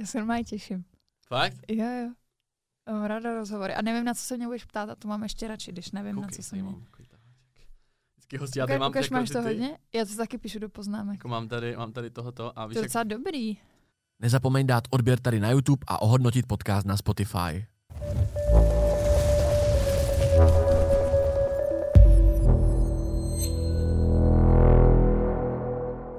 Já se normálně těším. Fakt? Jo, jo. Mám ráda rozhovory. A nevím, na co se mě budeš ptát, a to mám ještě radši, když nevím, Koukej, na co se mě... mám. Vždycky hosti, já tady mám ukaž jako máš to ty- hodně? Já to taky píšu do poznámek. Jako mám tady, mám tady tohoto a To víš, je jak, docela dobrý. Nezapomeň dát odběr tady na YouTube a ohodnotit podcast na Spotify.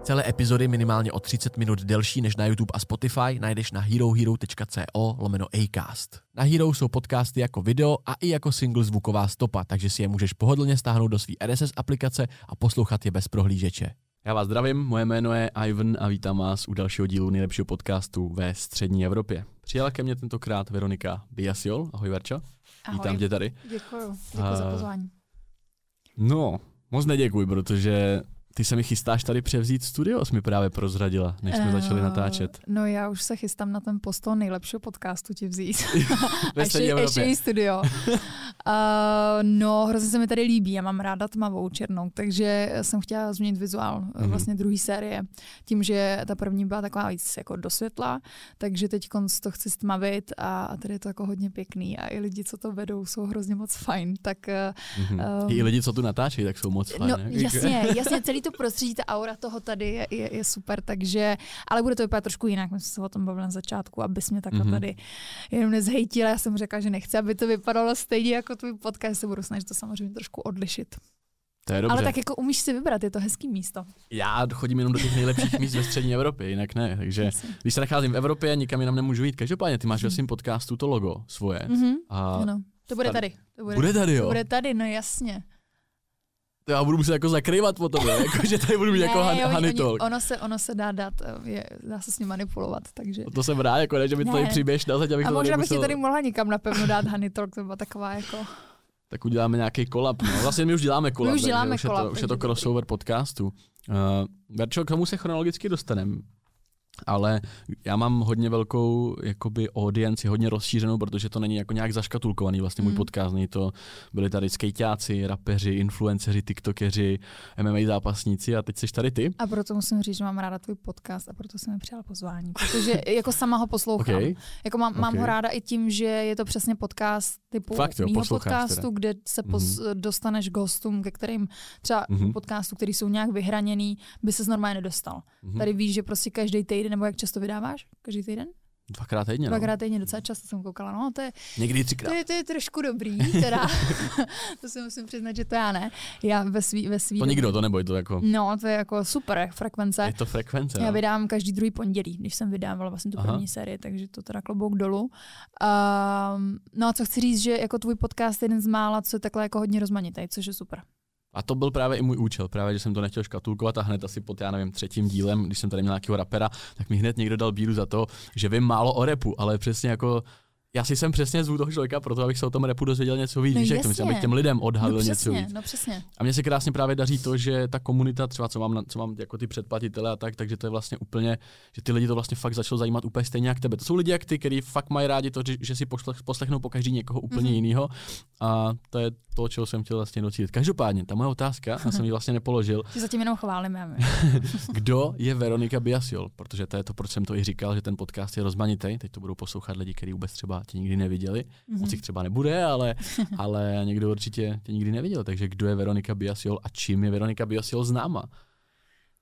Celé epizody minimálně o 30 minut delší než na YouTube a Spotify najdeš na herohero.co lomeno Acast. Na Hero jsou podcasty jako video a i jako single zvuková stopa, takže si je můžeš pohodlně stáhnout do své RSS aplikace a poslouchat je bez prohlížeče. Já vás zdravím, moje jméno je Ivan a vítám vás u dalšího dílu nejlepšího podcastu ve střední Evropě. Přijela ke mně tentokrát Veronika Biasiol. Ahoj Verčo, Ahoj. vítám tě tady. Děkuju. Děkuju A- za pozvání. No, moc neděkuj, protože ty se mi chystáš tady převzít studio, jsi mi právě prozradila, než jsme začali Eh, natáčet. No já už se chystám na ten post toho nejlepšího podcastu ti vzít. Ještě, ještě i studio. uh, no, hrozně se mi tady líbí, já mám ráda tmavou černou, takže jsem chtěla změnit vizuál mm-hmm. vlastně druhé série. Tím, že ta první byla taková víc jako do světla, takže teď to chci stmavit a, a tady je to jako hodně pěkný a i lidi, co to vedou, jsou hrozně moc fajn. Tak Mhm. um, I lidi, co tu natáčí, tak jsou moc fajn. No jasně, jasně, celý to prostředí, ta aura toho tady je, je, je super, takže, ale bude to vypadat trošku jinak, my jsme se o tom bavili na začátku, abys mě takhle Mhm. mm-hmm. tady jenom nezhejtila, já jsem řekla, že nechci, aby to vypadalo stejně jako tvůj podcast, se budu snažit to samozřejmě trošku odlišit. To je dobře. Ale tak jako umíš si vybrat, je to hezký místo. Já chodím jenom do těch nejlepších míst ve střední Evropě, jinak ne. Takže když se nacházím v Evropě, nikam jinam nemůžu jít. Každopádně, ty máš ve svém podcastu to logo svoje. Mhm. A Ano, to bude tady- tady. To bude, bude tady, to jo? bude tady, no jasně. To já budu muset jako zakrývat potom, jako, že tady budu mít jako Ne, han, oni- honey oni- talk. ono, se, ono se dá dát, eh, je, dá se s ním manipulovat, takže... To jsem rád, jako ne, že mi to tady přiběž na zeď, abych A to možná bych ti tady mohla někam napevno dát honey talk, to byla taková jako... Tak uděláme nějaký kolab. No. Vlastně my už děláme kolab. už takže děláme už je to, kolab, už je to crossover podcastu. Uh, Verčo, k tomu se chronologicky dostaneme. Ale já mám hodně velkou jakoby audienci, hodně rozšířenou, protože to není jako nějak zaškatulkovaný vlastně můj Mm. podcast. Není to, byli tady skejťáci, rapeři, influenceři, tiktokeři, MMA zápasníci a teď jsi tady ty. A proto musím říct, že mám ráda tvůj podcast a proto jsem mi přijala pozvání. Protože jako sama ho poslouchám. Okay. Jako mám, mám Ok. ho ráda i tím, že je to přesně podcast typu Fakt jo, mýho podcastu, teda. kde se pos, dostaneš k hostům, ke kterým třeba mm-hmm. podcastu, který jsou nějak vyhraněný, by se normálně nedostal. Mhm. Tady víš, že prostě každý týden, nebo jak často vydáváš? Každý týden? Dvakrát týdně, no. Dvakrát týdně, docela často jsem koukala. No, to je, Někdy to třikrát. je, to je trošku dobrý, teda. to si musím přiznat, že to já ne. Já ve svý, ve svý To nikdo, to neboj, to jako, No, to je jako super frekvence. je to frekvence. Já no. vydám každý druhý pondělí, když jsem vydávala vlastně tu Aha. první sérii, takže to teda klobouk dolů. Um, no a co chci říct, že jako tvůj podcast je jeden z mála, co je takhle jako hodně rozmanitý, což je super. A to byl právě i můj účel, právě, že jsem to nechtěl škatulkovat a hned asi pod, já nevím, třetím dílem, když jsem tady měl nějakého rapera, tak mi hned někdo dal bíru za to, že vím málo o repu, ale přesně jako já si jsem přesně zvu toho člověka proto, abych se o tom repu dozvěděl něco víc, No víš, jak myslím, abych těm lidem odhalil no něco přesně, víc. no přesně. A mně se krásně právě daří to, že ta komunita, třeba co mám, na- co mám jako ty předplatitele a tak, takže to je vlastně úplně, že ty lidi to vlastně fakt začalo zajímat úplně stejně jak tebe. To jsou lidi jak ty, kteří fakt mají rádi to, že, že si poslech, poslechnou po každý někoho úplně Mhm. mm-hmm. jiného. A to je to, čeho jsem chtěl vlastně docílit. Každopádně, ta moje otázka, já jsem ji vlastně nepoložil, Že zatím jenom chválíme. kdo je Veronika Biasiol, protože to je to, proč jsem to i říkal, že ten podcast je rozmanitý. Teď to budou poslouchat lidi, kteří vůbec třeba tě nikdy neviděli. Mhm. Moc jich třeba nebude, ale, ale někdo určitě tě nikdy neviděl. Takže kdo je Veronika Biasiol a čím je Veronika Biasiol známa?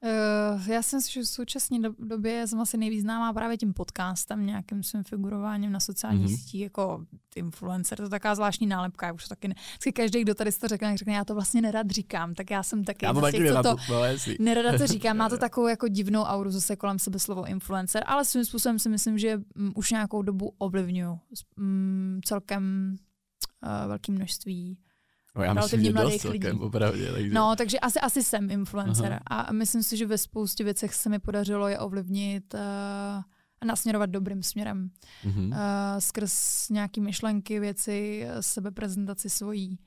Uh, já jsem si že v současné do- době jsem asi nejvíc známá právě tím podcastem, nějakým svým figurováním na sociálních Mhm. mm-hmm. sítích, jako influencer, to je taková zvláštní nálepka, já už taky ne. Vždycky každý, kdo tady si to řekne, řekne, já to vlastně nerad říkám, tak já jsem taky Já taky těch, nerad, to, no. Nerada to říkám, má to takovou jako divnou auru zase kolem sebe slovo influencer, ale svým způsobem si myslím, že mm, už nějakou dobu ovlivňuju mm, celkem uh, velké množství. No, já myslím, že dost celkem, lidí. opravdu. Takže... No, takže asi, asi jsem influencer Aha. a myslím si, že ve spoustě věcech se mi podařilo je ovlivnit uh, a nasměrovat dobrým směrem. Mhm. Uh, skrz nějaký myšlenky, věci, eh, sebeprezentaci svojí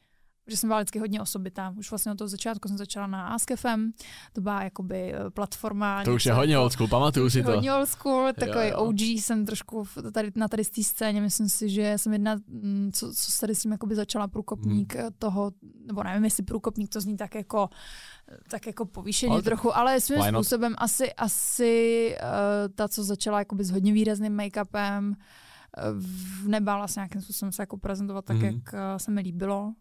že jsem byla vždycky hodně osobitá. Už vlastně od toho začátku jsem začala na AskFM, to byla jakoby eh, platforma. To už je hodně old school, pamatuju si to. Hodně old school, takový jo, jo. OG jsem trošku tady, na tady z té scéně, myslím si, že jsem jedna, mm, co, co tady s tím jakoby začala průkopník hmm. toho, nebo nevím, jestli průkopník to zní tak jako tak jako povýšeně ale trochu, ale svým způsobem asi, asi uh, ta, co začala jakoby s hodně výrazným make-upem, uh, nebála se nějakým způsobem se jako prezentovat tak, mm. jak uh, se mi líbilo.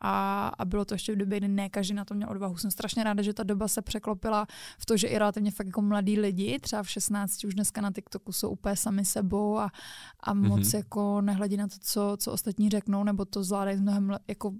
A, a bylo to ještě v době, kdy ne každý na to měl odvahu. Jsem strašně ráda, že ta doba se překlopila v to, že i relativně fakt jako mladí lidi, třeba v 16 už dneska na TikToku jsou úplně sami sebou a, a moc mm-hmm. jako nehledí na to, co, co ostatní řeknou, nebo to zvládají mnohem jako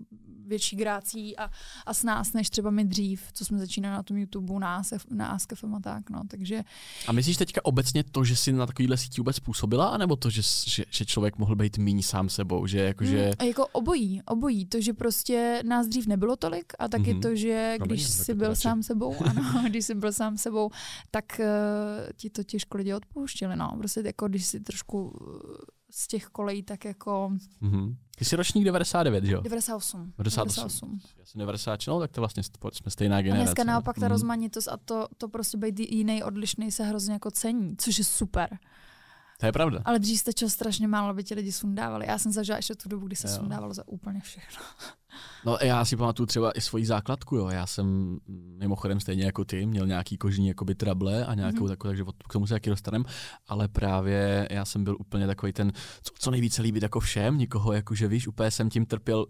větší grácí a, a s nás, než třeba my dřív, co jsme začínali na tom YouTube, na, ASF, na AskFM a tak, no, takže... A myslíš teďka obecně to, že jsi na takovýhle síti vůbec působila, anebo to, že, že, že člověk mohl být méně sám sebou, že jakože... Mm, jako obojí, obojí, to, že prostě nás dřív nebylo tolik a taky mm-hmm. to, že když no, jsi byl radši. sám sebou, ano, když jsi byl sám sebou, tak uh, ti to těžko lidi odpouštěli, no, prostě jako když si trošku z těch kolejí tak jako... Mm-hmm. Ty jsi ročník 99, jo? 98. 98. 98. Já jsem 90, no, tak to vlastně jsme stejná generace. A dneska naopak ta mm. rozmanitost a to, to prostě být jiný, odlišný se hrozně jako cení, což je super. To je pravda. Ale dřív stačilo strašně málo, aby ti lidi sundávali. Já jsem zažila ještě tu dobu, kdy se jo. sundávalo za úplně všechno. No já si pamatuju třeba i svoji základku, jo. Já jsem mimochodem stejně jako ty, měl nějaký kožní jakoby trable a nějakou mm-hmm. takovou, takže k tomu se taky dostanem, ale právě já jsem byl úplně takový ten, co, co nejvíce líbit jako všem, nikoho, jakože víš, úplně jsem tím trpěl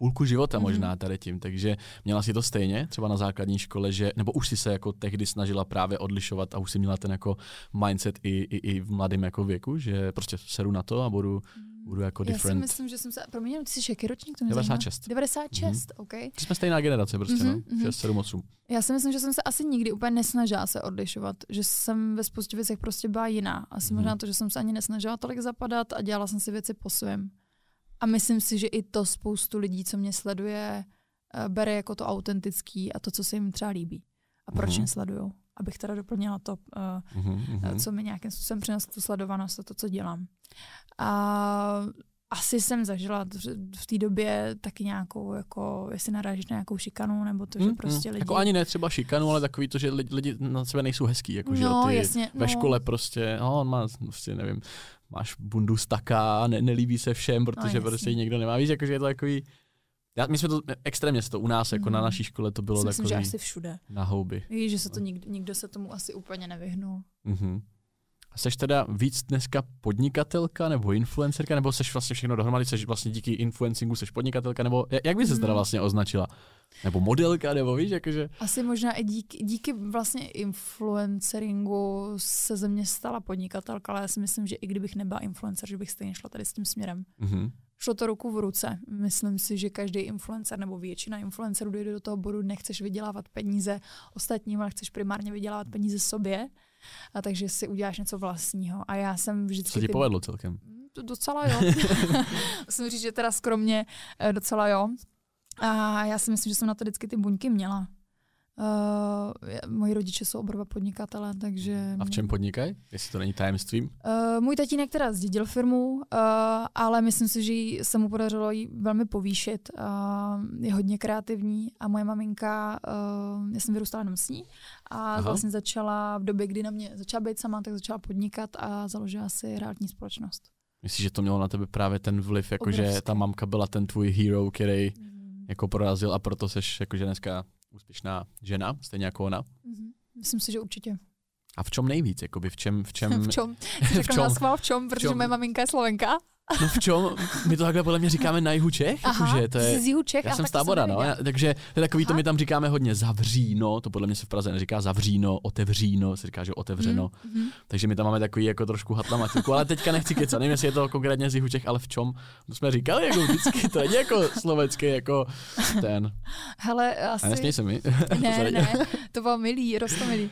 půlku života mm-hmm. možná tady tím, takže měla si to stejně, třeba na základní škole, že, nebo už si se jako tehdy snažila právě odlišovat a už si měla ten jako mindset i, i, i v mladém jako věku, že prostě seru na to a budu, budu jako different. Já si myslím, že jsem se, promiň, ty jsi jaký ročník? To 96. 96, mm-hmm. OK. Ty jsme stejná generace prostě, mm-hmm, no, 6, 7, 8. Já si myslím, že jsem se asi nikdy úplně nesnažila se odlišovat, že jsem ve spoustě věcech prostě byla jiná. Asi mm-hmm. možná to, že jsem se ani nesnažila tolik zapadat a dělala jsem si věci po svém. A myslím si, že i to spoustu lidí, co mě sleduje, eh, bere jako to autentický a to, co se jim třeba líbí. A proč mm-hmm. mě sledují? Abych teda doplnila to, uh, mm-hmm. co mi nějakým způsobem přineslo tu sledovanost a to, co dělám. A asi jsem zažila v té době taky nějakou, jako, jestli narážíš na nějakou šikanu, nebo to, že mm, prostě mm. lidi... Jako ani ne třeba šikanu, ale takový to, že lidi, lidi na sebe nejsou hezký, jako, že no, ty jasně, ve no. škole prostě, no, on má, prostě nevím, máš bundu staká, ne, nelíbí se všem, protože no, prostě někdo nemá. Víš, jakože je to takový... Já, my jsme to extrémně to u nás, jako mm. na mhm. naší škole, to bylo Myslím, takový... že asi všude. Na houby. Víš, že se to nikdo, nikdo se tomu asi úplně nevyhnul. Mm-hmm. Seš teda víc dneska podnikatelka nebo influencerka, nebo seš vlastně všechno dohromady, seš vlastně díky influencingu seš podnikatelka, nebo jak by se teda mhm. vlastně označila? Nebo modelka, nebo víš, jakože... Asi možná i díky, díky vlastně influenceringu se ze mě stala podnikatelka, ale já si myslím, že i kdybych nebyla influencer, že bych stejně šla tady s tím směrem. Mm-hmm. Šlo to ruku v ruce. Myslím si, že každý influencer nebo většina influencerů dojde do toho bodu, nechceš vydělávat peníze ostatním, ale chceš primárně vydělávat peníze sobě. A takže si uděláš něco vlastního. A já jsem vždycky... Co ti ty... povedlo celkem? Docela jo. Musím říct, že teda skromně eh, docela jo. A já si myslím, že jsem na to vždycky ty buňky měla. Uh, moji rodiče jsou oba podnikatelé, takže... A v čem podnikají? Jestli to není tajemstvím? Uh, můj tatínek teda zdědil firmu, uh, ale myslím si, že se mu podařilo ji velmi povýšit. Uh, je hodně kreativní a moje maminka, uh, já jsem vyrůstala jenom s ní a Aha. vlastně začala v době, kdy na mě začala být sama, tak začala podnikat a založila si realitní společnost. Myslíš, že to mělo na tebe právě ten vliv, jakože ta mamka byla ten tvůj hero, který mm. jako prorazil a proto seš jakože dneska úspěšná žena, stejně jako ona? Mm-hmm. Myslím si, že určitě. A v čem nejvíc? Jakoby v čem? V čem? v čem? v čem? v čem, protože v čem? moje maminka je Slovenka. No v čem? My to takhle podle mě říkáme na jihu Čech. Aha, jakože to je, z jihu Čech. Já jsem z Tábora, no. Já, takže to je takový, Aha. to my tam říkáme hodně zavříno, to podle mě se v Praze neříká zavříno, otevříno, se říká, že otevřeno. Mm, mm. Takže my tam máme takový jako trošku hatlamatiku, ale teďka nechci kecat, nevím, jestli je to konkrétně z jihu Čech, ale v čem? To jsme říkali jako vždycky, to je jako slovenský, jako ten. Hele, asi... A nesměj se mi. ne, ne, to bylo milý, rostomilý. Uh,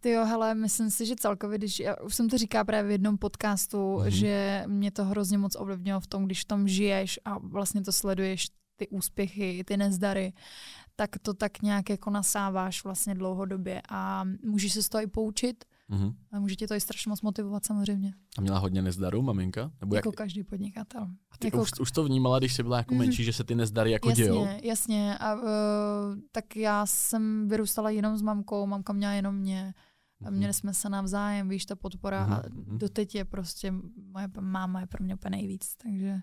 ty jo, hele, myslím si, že celkově, když, já už jsem to říká právě v jednom podcastu, mm-hmm. že mě to hrozně moc ovlivnilo v tom, když v tom žiješ a vlastně to sleduješ, ty úspěchy, ty nezdary, tak to tak nějak jako nasáváš vlastně dlouhodobě a můžeš se z toho i poučit, Mhm. A může tě to i strašně moc motivovat samozřejmě. A měla hodně nezdarů, maminka? Nebo jak, Jako každý podnikatel. a ty jako- už, už, to vnímala, když jsi byla jako Mhm. menší, že se ty nezdary jako jasně, dějou? jasně. A uh, tak já jsem vyrůstala jenom s mamkou, mamka měla jenom mě. A Mhm. měli jsme se navzájem, víš, ta podpora. A Mhm, doteď je prostě, moje máma je pro mě úplně nejvíc, takže...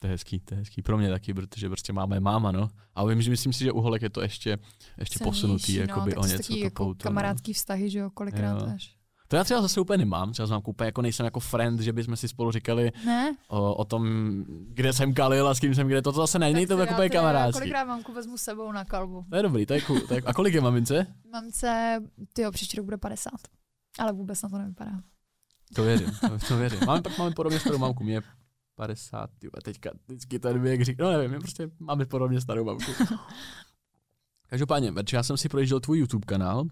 To je hezký, to je hezký. Pro mě taky, protože prostě máma je máma, no. A vím, že myslím si, že u holek je to ještě, ještě posunutý, cennější, jakoby o něco taky to jako pouto, no. kamarádský vztahy, že jo, kolikrát Jo. až. To já třeba zase úplně nemám, třeba mámkou úplně jako nejsem jako friend, že bychom si spolu říkali Ne? o, o tom, kde jsem kalil a s kým jsem kde, to, to zase není, to jako úplně teda kamarádský. Kolikrát mamku vezmu s sebou na kalbu. To je dobrý, to je cool. To je, a kolik je mamince? Mamce, tyjo, příští rok bude 50. Ale vůbec na to nevypadá. To věřím, to, to věřím. Máme pak máme podobně starou mamku, mě je 50, tyjo, a teďka vždycky ten věk říká, no nevím, my prostě máme podobně starou mamku. Každopádně, Verče, já jsem si projížděl tvůj YouTube kanál,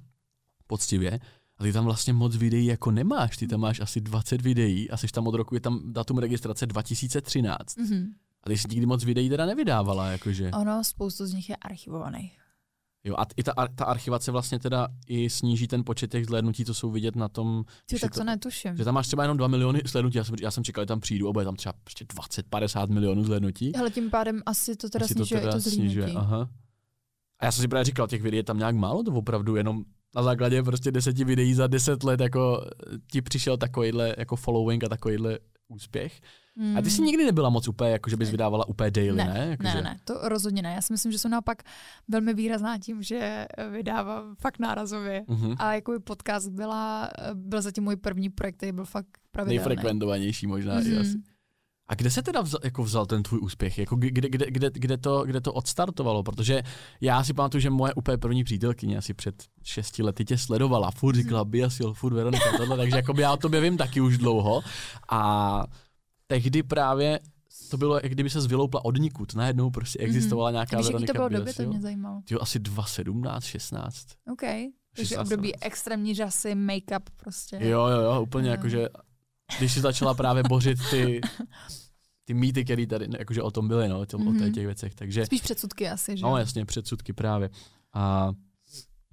poctivě, a ty tam vlastně moc videí jako nemáš, ty tam máš asi 20 videí a jsi tam od roku, je tam datum registrace 2013. Mhm. A ty jsi nikdy moc videí teda nevydávala, jakože. Ono, spoustu z nich je archivovaných. Jo, a i ta, ta archivace vlastně teda i sníží ten počet těch zhlédnutí, co jsou vidět na tom, Ty, tak to- to netuším. že tam máš třeba jenom 2 miliony zhlédnutí, já jsem, já jsem čekal, že tam přijdu a bude tam třeba prostě 20, 50 milionů zhlédnutí. Ale tím pádem asi to teda Asi snižuje to, to zhlídnutí. Aha. A já jsem si právě říkal, těch videí je tam nějak málo, to opravdu jenom na základě prostě deseti videí za deset let jako ti přišel takovýhle jako following a takovýhle úspěch. Hmm. A ty jsi nikdy nebyla moc úplně, jako že bys vydávala úplně daily, ne? Ne, Jako, ne, že- ne, to rozhodně ne. Já si myslím, že jsou naopak velmi výrazná tím, že vydávám fakt nárazově. Mhm. A jako podcast byla, byl zatím můj první projekt, který byl fakt pravidelný. Nejfrekventovanější možná i Mhm. asi. A kde se teda vzal, jako vzal ten tvůj úspěch? Jako kde, kde, kde, kde, to, kde to odstartovalo? Protože já si pamatuju, že moje úplně první přítelkyně asi před šesti lety tě sledovala. Furt říkala Biasil, furt Veronika, tohle, takže jakoby já o tobě vím taky už dlouho. A tehdy právě to bylo, jak kdyby se vyloupla od nikud. Najednou prostě existovala nějaká Když Veronika to bylo době, to mě zajímalo. Tyjo, asi 2,17, 16. OK. Takže 16 období extrémní žasy, make-up prostě. Jo, jo, jo, úplně Jo. jakože, když si začala právě bořit ty, ty mýty, které tady ne, jakože o tom byly, no, o, tom, o Mhm. těch věcech. Takže, Spíš předsudky asi, že no jasně, předsudky právě. A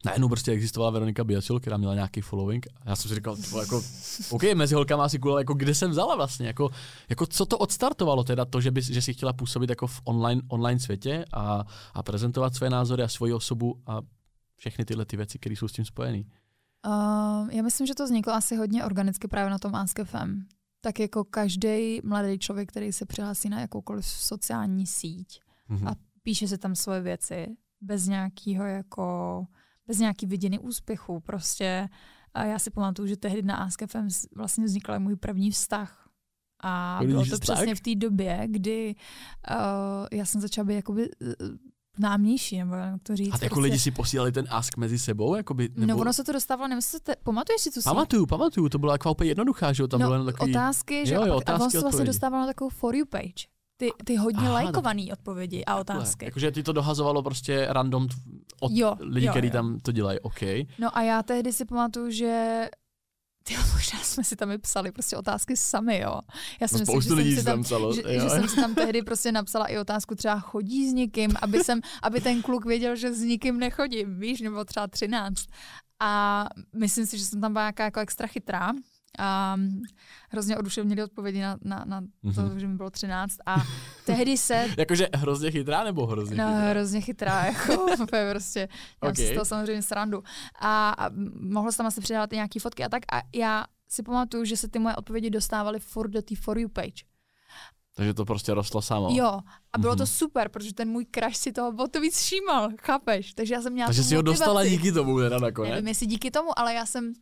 najednou prostě existovala Veronika Biasil, která měla nějaký following. A já jsem si říkal, tyvo, jako, OK, mezi holkama asi ale jako kde jsem vzala vlastně, jako, jako co to odstartovalo teda to, že, bys, že si chtěla působit jako v online, online světě a, a prezentovat své názory a svoji osobu a všechny tyhle ty věci, které jsou s tím spojené. Uh, já myslím, že to vzniklo asi hodně organicky právě na tom Ask.fm. Tak jako každý mladý člověk, který se přihlásí na jakoukoliv sociální síť, Mhm. A píše se tam svoje věci bez nějakého jako, bez nějaký viděny úspěchu. Prostě a já si pamatuju, že tehdy na Ask.fm z- vlastně vznikl můj první vztah. A bylo to vztah? přesně v té době, kdy uh, já jsem začala být jakoby uh, známější, nebo jak to říct. A jako prostě. lidi si posílali ten ask mezi sebou? Jakoby, nebo... No ono se to dostávalo, nevím, jestli te, pamatuješ si tu síť? Pamatuju, pamatuju, to byla jako úplně jednoduchá, že jo, tam no, bylo takový... otázky, že Jo, jo, a, pak, a otázky, vlastně, vlastně dostávalo na takovou for you page. Ty, ty hodně Aha, lajkované odpovědi a otázky. Jakože ty to dohazovalo prostě random od Jo, lidí, kteří tam to dělají, OK. No a já tehdy si pamatuju, že ty možná jsme si tam i psali prostě otázky sami, jo. Já si No, myslím, že lidí jsem si tam, psalo, že, jo. že jsem si tam tehdy prostě napsala i otázku třeba chodí s někým, aby, jsem, aby ten kluk věděl, že s nikým nechodím, víš, nebo třeba 13. A myslím si, že jsem tam byla nějaká jako extra chytrá. A hrozně oduševněli odpovědi na, na, na to, Mhm. že mi bylo 13. A tehdy se Jakože hrozně chytrá nebo hrozně No, chytrá? hrozně chytrá, jako úplně prostě. Já okay. si z toho samozřejmě srandu. A, a mohla jsem tam asi přidávat i nějaký fotky a tak. A já si pamatuju, že se ty moje odpovědi dostávaly furt do té For You page. Takže to prostě rostlo samo. Jo, a bylo Mhm. to super, protože ten můj crush si toho o to víc všímal, chápeš? Takže já jsem měla Takže si ho dostala díky tomu teda nakonec. Nevím, jestli díky tomu, ale já jsem,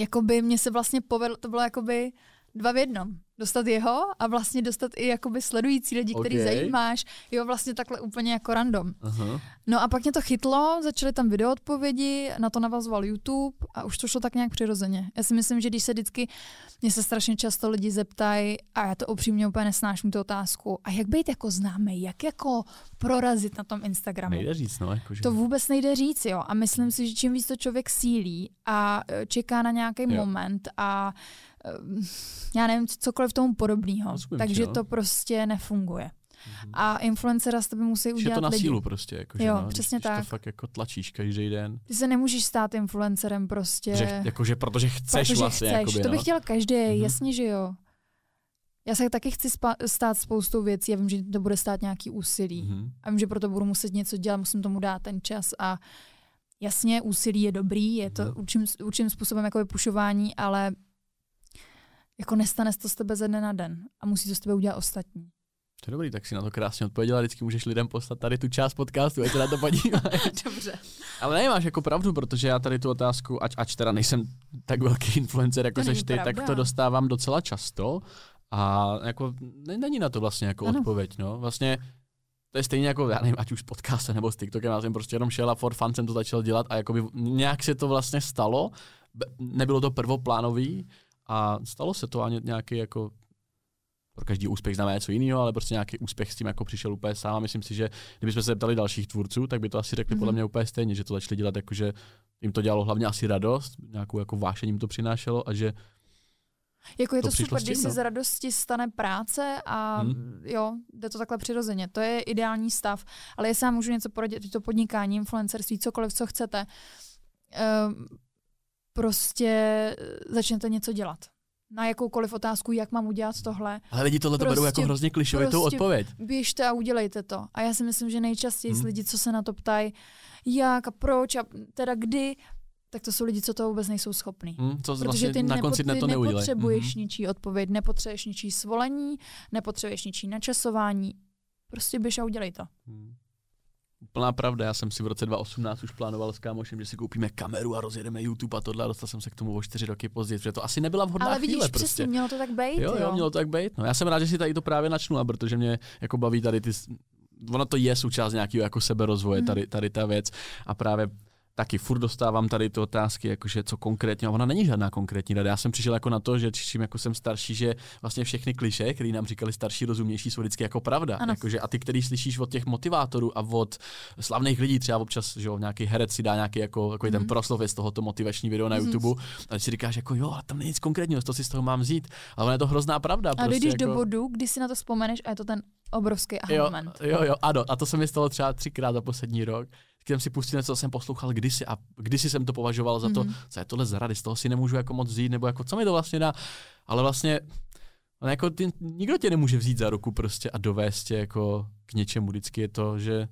jakoby, mě se vlastně povedlo, to bylo jakoby dva v jednom. Dostat jeho a vlastně dostat i jakoby sledující lidi, který Ok. zajímáš. Jo, vlastně takhle úplně jako random. Aha. No a pak mě to chytlo, začaly tam video odpovědi, na to navazoval YouTube a už to šlo tak nějak přirozeně. Já si myslím, že když se vždycky, mě se strašně často lidi zeptají, a já to upřímně úplně nesnáším tu otázku, a jak být jako známý, jak jako prorazit na tom Instagramu. Nejde říct, no. Jakože. To vůbec nejde říct, jo. A myslím si, že čím víc to člověk sílí a e, čeká na nějaký Jo. moment a e, já nevím, cokoliv tomu podobného, takže to prostě nefunguje. Mm-hmm. A influencera z tebe musí udělat Je to na lidi. sílu prostě. Jako, jo, no, přesně když, tak. Když to fakt jako tlačíš každý den. Ty se nemůžeš stát influencerem prostě. Že, jakože protože chceš protože vlastně. chceš. Jakoby, to by no. chtěl každý, mm-hmm. Mhm. jasně, že jo. Já se taky chci spa- stát spoustou věcí, já vím, že to bude stát nějaký úsilí. Mhm. A vím, že proto budu muset něco dělat, musím tomu dát ten čas a jasně, úsilí je dobrý, je to Mhm. určitým, určitým způsobem jako vypušování, ale jako nestane to z tebe ze dne na den a musí to z tebe udělat ostatní. To je dobrý, tak si na to krásně odpověděla. Vždycky můžeš lidem poslat tady tu část podcastu, ať se na to podívají. Dobře. Ale ne, máš jako pravdu, protože já tady tu otázku, ač, ač teda nejsem tak velký influencer, jako seš ty, pravda. tak to dostávám docela často. A jako ne- není na to vlastně jako Ano. odpověď, no. Vlastně to je stejně jako, já nevím, ať už s podcastem nebo s TikTokem, já jsem prostě jenom šel a for fun jsem to začal dělat a jakoby nějak se to vlastně stalo, nebylo to prvoplánový a stalo se to a ně- nějaký jako pro každý úspěch znamená něco jiného, ale prostě nějaký úspěch s tím jako přišel úplně sám a myslím si, že kdybychom se zeptali dalších tvůrců, tak by to asi řekli Mhm. podle mě úplně stejně, že to začali dělat jako, že jim to dělalo hlavně asi radost, nějakou jako vášeň jim to přinášelo a že Jako je To to, super, s když tím, se no. z radosti stane práce a Hmm. jo, jde to takhle přirozeně. To je ideální stav. Ale jestli vám můžu něco poradit, to podnikání, influencerství, cokoliv, co chcete, um, prostě eh, začněte něco dělat. Na jakoukoliv otázku, jak mám udělat tohle, ale lidi tohle to berou jako Prostě- hrozně klišovitou prostě- odpověď. běžte a udělejte to. A já si myslím, že nejčastěji Hmm. hmm. lidi, co se na to ptají, jak a proč a teda kdy, tak to jsou lidi, co to vůbec nejsou schopní. Hm, co Protože vlastně ty, na nepo, konci dne to neudělají. nepotřebuješ Mhm. ničí odpověď, nepotřebuješ ničí svolení, nepotřebuješ ničí načasování. Prostě běž a udělej to. Hmm. Plná pravda, já jsem si v roce 2018 už plánoval s kámošem, že si koupíme kameru a rozjedeme YouTube a tohle a dostal jsem se k tomu o čtyři roky později, protože to asi nebyla vhodná Ale vidíš, chvíle přesně, prostě. mělo to tak být, Jo, jo, mělo to tak být. No, já jsem rád, že si tady to právě načnula, protože mě jako baví tady ty, ono to je součást nějakého jako seberozvoje, Mhm. tady, tady ta věc a právě taky furt dostávám tady ty otázky, jakože co konkrétně, a ona není žádná konkrétní rada. Já jsem přišel jako na to, že čím jako jsem starší, že vlastně všechny kliše, které nám říkali starší, rozumnější, jsou vždycky jako pravda. Ano. Jakože, a ty, který slyšíš od těch motivátorů a od slavných lidí, třeba občas, že jo, nějaký herec si dá nějaký jako, jako mm. ten Mhm. proslov z tohoto motivační video na. YouTube, a ty si říkáš jako jo, ale tam není nic konkrétního, to si z toho mám vzít. Ale ono je to hrozná pravda. A prostě dojdeš jako... do bodu, kdy si na to vzpomeneš a je to ten obrovský aha Jo, moment. jo, jo, ano, a to se mi stalo třeba třikrát za poslední rok. Když jsem si pustil něco, co jsem poslouchal kdysi a kdysi jsem to považoval za to, Mhm. co je tohle za rady, z toho si nemůžu jako moc vzít, nebo jako co mi to vlastně dá. Ale vlastně, no jako ty, nikdo tě nemůže vzít za ruku prostě a dovést tě jako k něčemu. Vždycky je to, že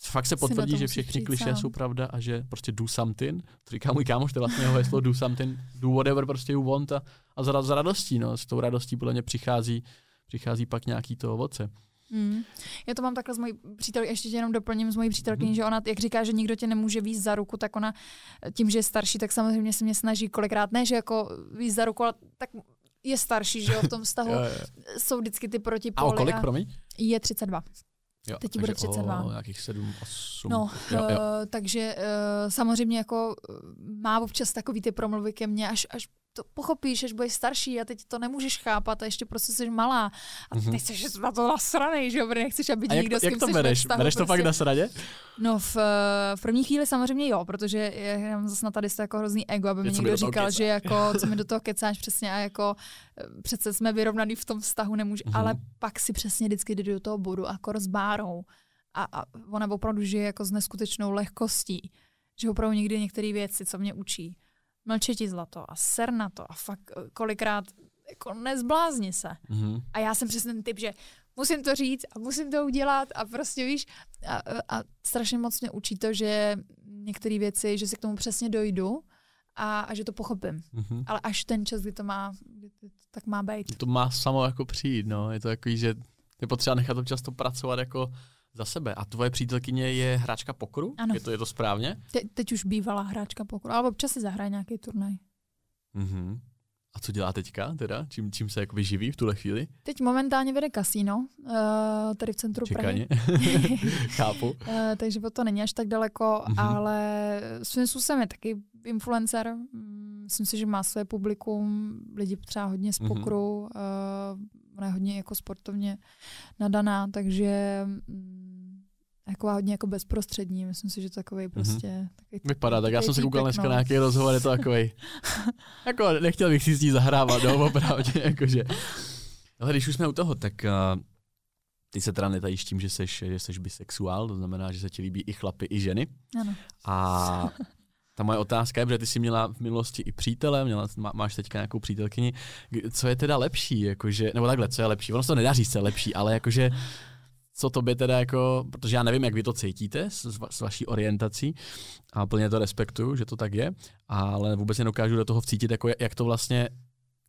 fakt se potvrdí, že všechny kliše jsou pravda a že prostě do something. To říká můj kámoš, to je vlastně jeho heslo, do something, do whatever prostě you want a, a za, za radostí, no, s tou radostí podle mě přichází, přichází pak nějaký to ovoce. Mm. Já to mám takhle s mojí přítelkyní, ještě tě jenom doplním s mojí přítelkyní, Mhm. že ona, jak říká, že nikdo tě nemůže víc za ruku, tak ona tím, že je starší, tak samozřejmě se mě snaží kolikrát, ne, že jako víc za ruku, ale tak je starší, že jo, v tom vztahu Jo, jo. jsou vždycky ty A protipóly. o kolik, promiň? Je 32. Jo, Teď bude takže 32. O nějakých 7, 8. No, jo, jo. Uh, takže uh, samozřejmě jako uh, má občas takový ty promluvy ke mně, až, až to pochopíš, až budeš starší a teď to nemůžeš chápat a ještě prostě jsi malá. A Mhm. teď jsi na to nasranej, že jo, protože nechceš, aby A jak někdo to, s jak kým to jsi ve bereš? vztahu, Bereš to prostě. fakt na sradě? No v, eh, v první chvíli samozřejmě jo, protože já mám zase na tady jako hrozný ego, aby mi někdo říkal, kecá. že jako, co mi do toho kecáš přesně a jako eh, přece jsme vyrovnaný v tom vztahu, nemůže, Mhm. ale pak si přesně vždycky jde do toho bodu jako rozbárou. A, a ona opravdu žije jako s neskutečnou lehkostí, že opravdu někdy některé věci, co mě učí, mlčeti zlato a ser na to a fakt eh, kolikrát jako nezblázni se. Mhm. A já jsem přesně ten typ, že musím to říct a musím to udělat a prostě víš, a, a strašně moc mě učí to, že některé věci, že si k tomu přesně dojdu a, a že to pochopím. Mhm. Ale až ten čas, kdy to má, kdy to tak má být. To má samo jako přijít, no. Je to takový, že je potřeba nechat občas to pracovat jako za sebe. A tvoje přítelkyně je hráčka pokru? Ano. Je to, je to správně? Te, teď už bývalá hráčka pokru, ale občas si zahraje nějaký turnaj. Mhm. A co dělá teďka teda? Čím, čím se jakoby živí v tuhle chvíli? Teď momentálně vede kasíno, uh, tady v centru Čekaně. Prahy. Chápu. Uh, takže to není až tak daleko, Mhm. mm-hmm. ale svým způsobem je taky influencer. Mm, Myslím si, že má své publikum, lidi třeba hodně z Mhm. pokru, uh, ona je hodně jako sportovně nadaná, takže mm, jako hodně jako bezprostřední. Myslím si, že takový prostě... Takový, Vypadá tak. Já jsem se koukal dneska no. na nějaký rozhovor, je to takový. jako nechtěl bych si s ní zahrávat, no, opravdu, jakože. Ale když už jsme u toho, tak uh, ty se teda netajíš tím, že jsi, že jsi bisexuál, to znamená, že se ti líbí i chlapy, i ženy. Ano. A ta moje otázka je, protože ty jsi měla v minulosti i přítele, měla, má, máš teďka nějakou přítelkyni, co je teda lepší, jakože, nebo takhle, co je lepší, ono se to nedá říct, co je lepší, ale jakože, co to by teda jako, protože já nevím, jak vy to cítíte s, s vaší orientací a plně to respektuju, že to tak je, ale vůbec nedokážu do toho vcítit, jako jak to vlastně,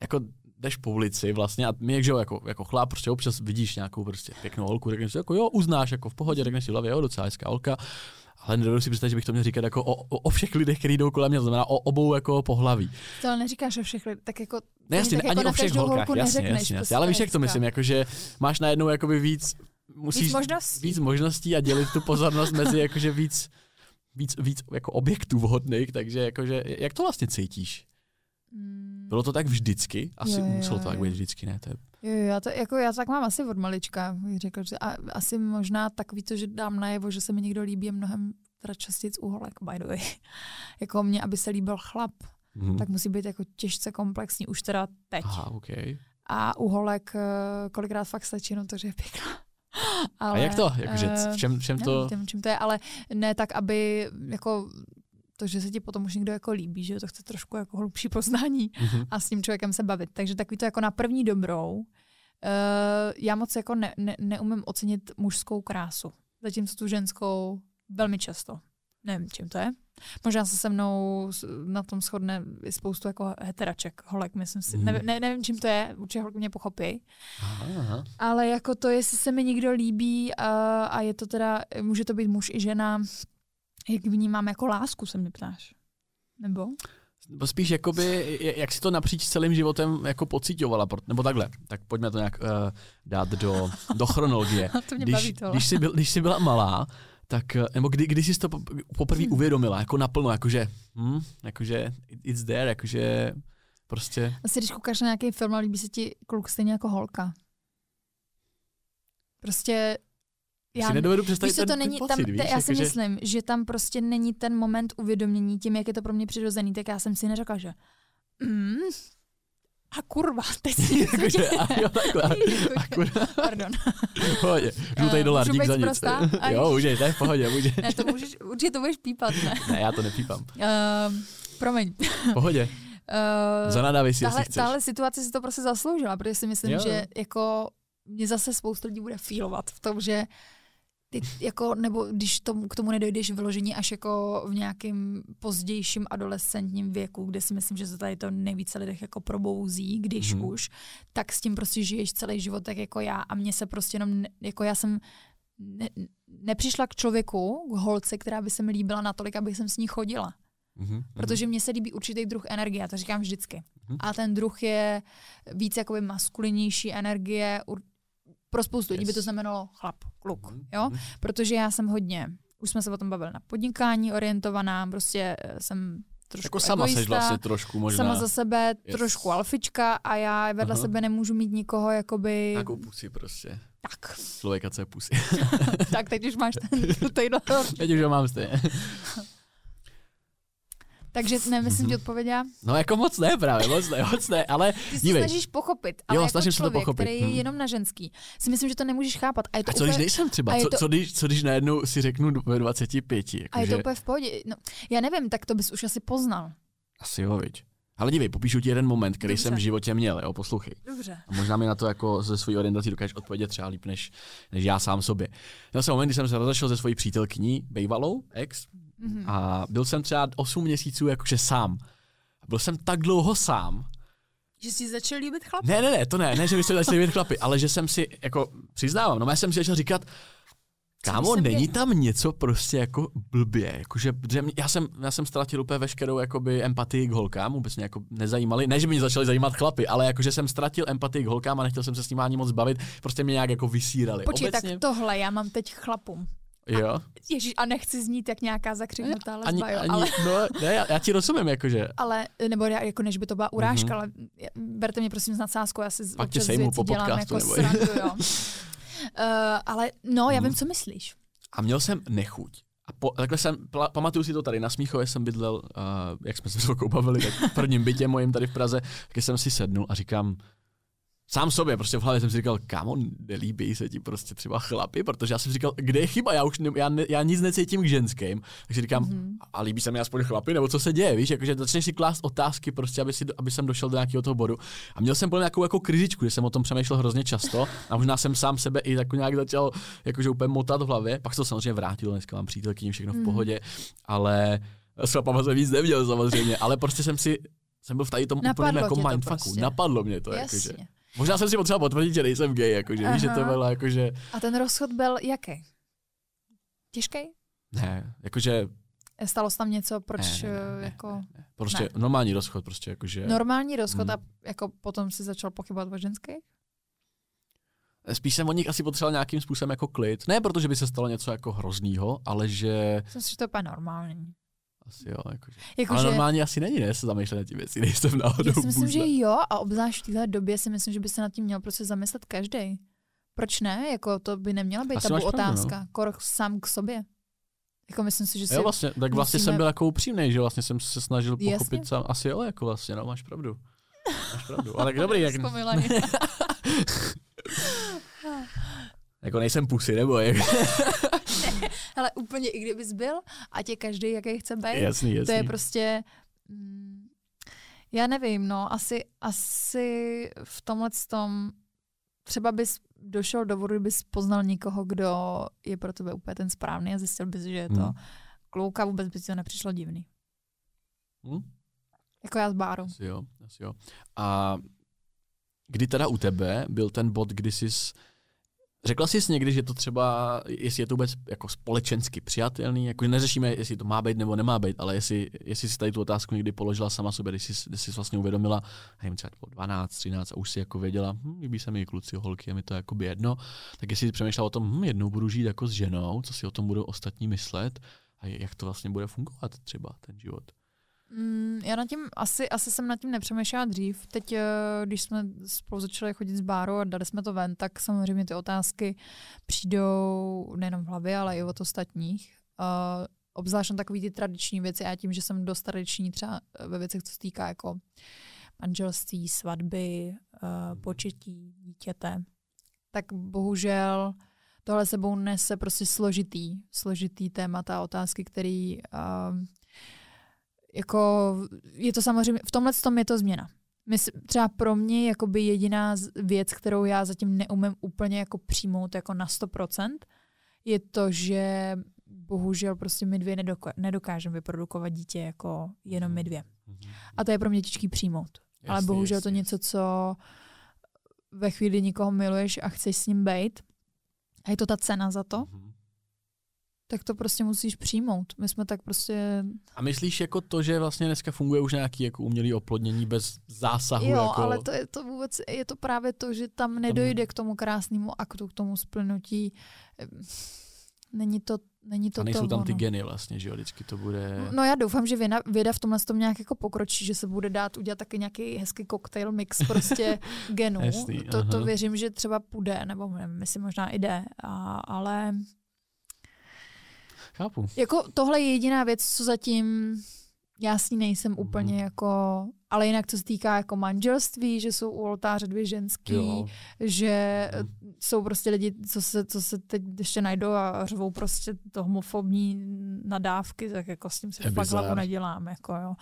jako jdeš po ulici vlastně a my, že jo, jako, jako chlap, prostě občas vidíš nějakou prostě pěknou holku, řekneš si, jako jo, uznáš, jako v pohodě, řekneš si hlavě, jo, docela hezká holka, ale nedovedu si představit, že bych to měl říkat jako o, o, o všech lidech, kteří jdou kolem mě, to znamená o obou jako pohlaví. To ale neříkáš o všech lidech, tak jako... Ne, jasně, tak ani jako o všech holkách, jasně, jasně, jasně, prostě ale víš, jak to myslím, jako že máš najednou jakoby víc, musíš víc možností. víc možností a dělit tu pozornost mezi jakože víc, víc, víc jako objektů vhodných, takže jakože, jak to vlastně cítíš? Hmm. Bylo to tak vždycky? Asi Jo, jo, muselo to tak být vždycky, ne? To je... Jo, jo, já, to, jako, já tak mám asi od malička, bych řekl, že a, asi možná takový to, že dám najevo, že se mi někdo líbí, je mnohem teda častěji u holek, by the way. jako mě, aby se líbil chlap, Mhm. tak musí být jako těžce komplexní, už teda teď. Aha, OK. A u holek eh, kolikrát fakt stačí, no to, že je pěkná. A Ale, jak to? Jakože, eh, v čem, v čem to... Nevím, čím to je, ale ne tak, aby jako to, že se ti potom už někdo jako líbí, že jo, to chce trošku jako hlubší poznání Mhm. a s tím člověkem se bavit. Takže takový to jako na první dobrou. Uh, já moc jako ne, ne, neumím ocenit mužskou krásu, zatímco tu ženskou velmi často. Nevím, čím to je. Možná se se mnou na tom shodne i spoustu jako heteraček, holek, myslím si. Mm. Nevím, ne, nevím, čím to je, určitě holky mě pochopí. Aha, aha. Ale jako to, jestli se mi někdo líbí a, a je to teda, může to být muž i žena, jak vnímám jako lásku, se mě ptáš. Nebo? Nebo spíš jakoby, jak si to napříč celým životem jako pocitovala, nebo takhle, tak pojďme to nějak uh, dát do, do chronologie. to mě Když, baví když, jsi byl, když jsi byla malá, tak, eh, nebo kdy, kdy jsi to po- poprvé Hmm. uvědomila, jako naplno, jakože, hm, jakože it's there, jakože prostě, Asi když koukáš na nějaký film a líbí se ti kluk stejně jako holka. Prostě já si nedovedu představit víš, co, to ten, není, ten tam, pocit, víš, te, já si jakože, myslím, že tam prostě není ten moment uvědomění tím, jak je to pro mě přirozený, tak já jsem si neřekla, že mm, a kurva, teď si něco jakože, děje. a jo, takhle, akurát, Pardon. v pohodě, žlutý Eh, dolar, dík za nic. jo, můžeš, to je v pohodě, může. Ne, to můžeš, určitě to budeš pípat, ne? Ne, já to nepípám. Uh, promiň. V pohodě, Uh, zanadávej si, tahle, jestli chceš. tahle situace si to prostě zasloužila, protože si myslím, jo. že jako mě zase spoustu lidí bude fílovat v tom, že ty jako, nebo když tomu, k tomu nedojdeš vyložení až jako v nějakém pozdějším adolescentním věku, kde si myslím, že se tady to nejvíce lidech jako probouzí, když Mhm. mm. už, tak s tím prostě žiješ celý život tak jako já a mně se prostě jenom, jako já jsem ne, nepřišla k člověku, k holce, která by se mi líbila natolik, abych jsem s ní chodila. Mhm, mhm. Protože mně se líbí určitý druh energie, já to říkám vždycky. Mhm. A ten druh je víc jakoby maskulinnější energie. ur- Pro spoustu lidí by to znamenalo chlap, kluk. Mhm, Jo? mhm. Protože já jsem hodně, už jsme se o tom bavili, na podnikání orientovaná, prostě eh, jsem trošku Jako sama egoista, seš vlastně trošku možná. sama za sebe Yes. trošku alfička a já vedle Aha. sebe nemůžu mít nikoho jakoby... Nějakou pusy prostě. Tak, Člověka, co je pusy. tak teď už máš ten, tady Teď už ho mám stejně. Takže nemyslím, Mhm. ti odpověděla. No jako moc ne právě, moc ne, moc ne, ale Ty se snažíš pochopit, ale Jo, jako snažím se to člověk, pochopit. který je Hm. jenom na ženský, si myslím, že to nemůžeš chápat. A je to a co když úplně, nejsem třeba, co, to- co, když, co když najednou si řeknu ve 25, a je jakože, to úplně v pohodě. No, já nevím, tak to bys už asi poznal. asi jo, viď. Ale dívej, popíšu ti jeden moment, který Dobře. jsem v životě měl, jo, poslouchej. Dobře. A možná mi na to jako ze svojí orientací dokážeš odpovědět třeba líp, než, než já sám sobě. Měl jsem moment, kdy jsem se rozešel se svojí přítelkyní, bejvalou, ex, Mhm. a byl jsem třeba 8 měsíců jakože sám. A byl jsem tak dlouho sám, Že jsi začal líbit chlap? Ne, ne, ne, to ne, ne, že byste začali vidět chlapy, ale že jsem si, jako, přiznávám, no já jsem si začal říkat, kámo, není tam něco prostě jako blbě, jakože, že mě- já jsem, já jsem ztratil úplně veškerou jakoby empatii k holkám, vůbec mě jako nezajímali, ne, že by mě začali zajímat chlapy, ale jakože jsem ztratil empatii k holkám a nechtěl jsem se s nimi ani moc bavit, prostě mě nějak jako vysírali. Počkej, Obecně, tak tohle já mám teď chlapům. Jo, Ježíš, a nechci znít jak nějaká zakřiknutá ani, lesba, jo, ani, ale, no, ne, já, já ti rozumím, jakože, ale, nebo já, jako než by to byla urážka, Mhm. ale berte mě prosím s nadsázkou, já si Pak občas věcí po dělám jako nebo- srandu, jo. Uh, ale no, já Mhm. vím, co myslíš. A měl jsem nechuť. A po, takhle jsem, pla, pamatuju si to tady na Smíchově jsem bydlel, uh, jak jsme se s bavili, tak v prvním bytě mojím tady v Praze, tak jsem si sednul a říkám, sám sobě, prostě v hlavě jsem si říkal, kámo, nelíbí se ti prostě třeba chlapy, protože já jsem si říkal, kde je chyba, já už ne, já, ne, já nic necítím k ženským, takže říkám, mm-hmm. a líbí se mi aspoň chlapy, nebo co se děje, víš, jakože začneš si klást otázky, prostě, aby, si, aby jsem došel do nějakého toho bodu. A měl jsem plně nějakou jako krizičku, že jsem o tom přemýšlel hrozně často a možná jsem sám sebe i jako nějak začal jakože úplně motat v hlavě, pak se to samozřejmě vrátil, dneska mám přítelkyni, všechno v mm. pohodě, ale s chlapama jsem víc neměl samozřejmě, ale prostě jsem si jsem byl v tady tom úplně jako mindfucku. Prostě. Napadlo mě to. Jasně. Jakože. Možná jsem si potřeboval potvrdit, že nejsem gay, jakože, víš, že to bylo jakože... A ten rozchod byl jaký? Těžký? Ne, jakože... Stalo se tam něco, proč ne, ne, ne, ne, jako... Ne, ne. Prostě ne. normální rozchod, prostě jakože... Normální rozchod hmm. a jako potom si začal pochybovat o ženských? Spíš jsem od nich asi potřeboval nějakým způsobem jako klid. Ne protože by se stalo něco jako hroznýho, ale že... Myslím si, že to je úplně normální. Asi jo, jakože. Jako, ale že... normálně asi není, ne, se zamýšlet nad tím věcí, nejsem náhodou. Já si myslím, že jo, a obzvlášť v téhle době si myslím, že by se nad tím měl prostě zamyslet každý. Proč ne? Jako to by neměla být tabu otázka. Pravdu, no. Kor sám k sobě. Jako myslím si, že si jo, vlastně, tak vlastně musíme... jsem byl jako upřímný, že vlastně jsem se snažil pochopit Jasně. sám. Asi jo, jako vlastně, no, máš pravdu. Máš pravdu. Ale dobrý, jak... jako nejsem pusy, nebo jak... Ale úplně i kdybys byl, ať je každý, jaký chce být. Jasný, jasný. To je prostě... Mm, já nevím, no, asi, asi v tomhle tom třeba bys došel do vodu, bys poznal někoho, kdo je pro tebe úplně ten správný a zjistil bys, že je to hmm. klouka, vůbec by ti to nepřišlo divný. Hmm? Jako já s Bárou. Asi jo, asi jo. A kdy teda u tebe byl ten bod, kdy jsi Řekla jsi někdy, že to třeba, jestli je to vůbec jako společensky přijatelný, jako neřešíme, jestli to má být nebo nemá být, ale jestli, jestli si tady tu otázku někdy položila sama sobě, když jsi, když jsi vlastně uvědomila, nevím, třeba po 12, 13 a už si jako věděla, hm, líbí se mi kluci, holky, je mi to jako jedno, tak jestli jsi přemýšlela o tom, hm, jednou budu žít jako s ženou, co si o tom budou ostatní myslet a jak to vlastně bude fungovat třeba ten život. Mm, já nad tím, asi, asi jsem nad tím nepřemýšlela dřív. Teď, eh, když jsme spolu začali chodit s Bárou a dali jsme to ven, tak samozřejmě ty otázky přijdou nejenom v hlavě, ale i od ostatních. Uh, obzvlášť na takové ty tradiční věci a tím, že jsem dost tradiční třeba ve věcech, co se týká jako manželství, svatby, početí dítěte, tak bohužel tohle sebou nese prostě složitý, složitý témata, otázky, který uh, jako je to samozřejmě, v tomhle tom je to změna. Mysl, třeba pro mě jakoby jediná věc, kterou já zatím neumím úplně jako přijmout jako na 100%, je to, že bohužel prostě my dvě nedoka- nedokážeme vyprodukovat dítě jako jenom my dvě. Mhm. A to je pro mě těžký přijmout. Jasný, Ale bohužel jasný. to něco, co ve chvíli nikoho miluješ a chceš s ním být, a je to ta cena za to, mm-hmm tak to prostě musíš přijmout. My jsme tak prostě... A myslíš jako to, že vlastně dneska funguje už nějaký jako umělý oplodnění bez zásahu? Jo, jako... ale to je to vůbec, je to právě to, že tam nedojde k tomu krásnému aktu, k tomu splnutí. Není to Není to a nejsou to tam ty geny vlastně, že jo, vždycky to bude... No já doufám, že věda, věda v tomhle tom nějak jako pokročí, že se bude dát udělat taky nějaký hezký cocktail mix prostě genů. to, to věřím, že třeba půjde, nebo nevím, myslím možná jde, a, ale Chápu. Jako tohle je jediná věc, co zatím já s ní nejsem mm. úplně jako, ale jinak co se týká jako manželství, že jsou u oltáře dvě ženský, jo. že mm. jsou prostě lidi, co se, co se teď ještě najdou a řvou prostě to homofobní nadávky, tak jako s tím se fakt hlavu nedělám. Jako jo.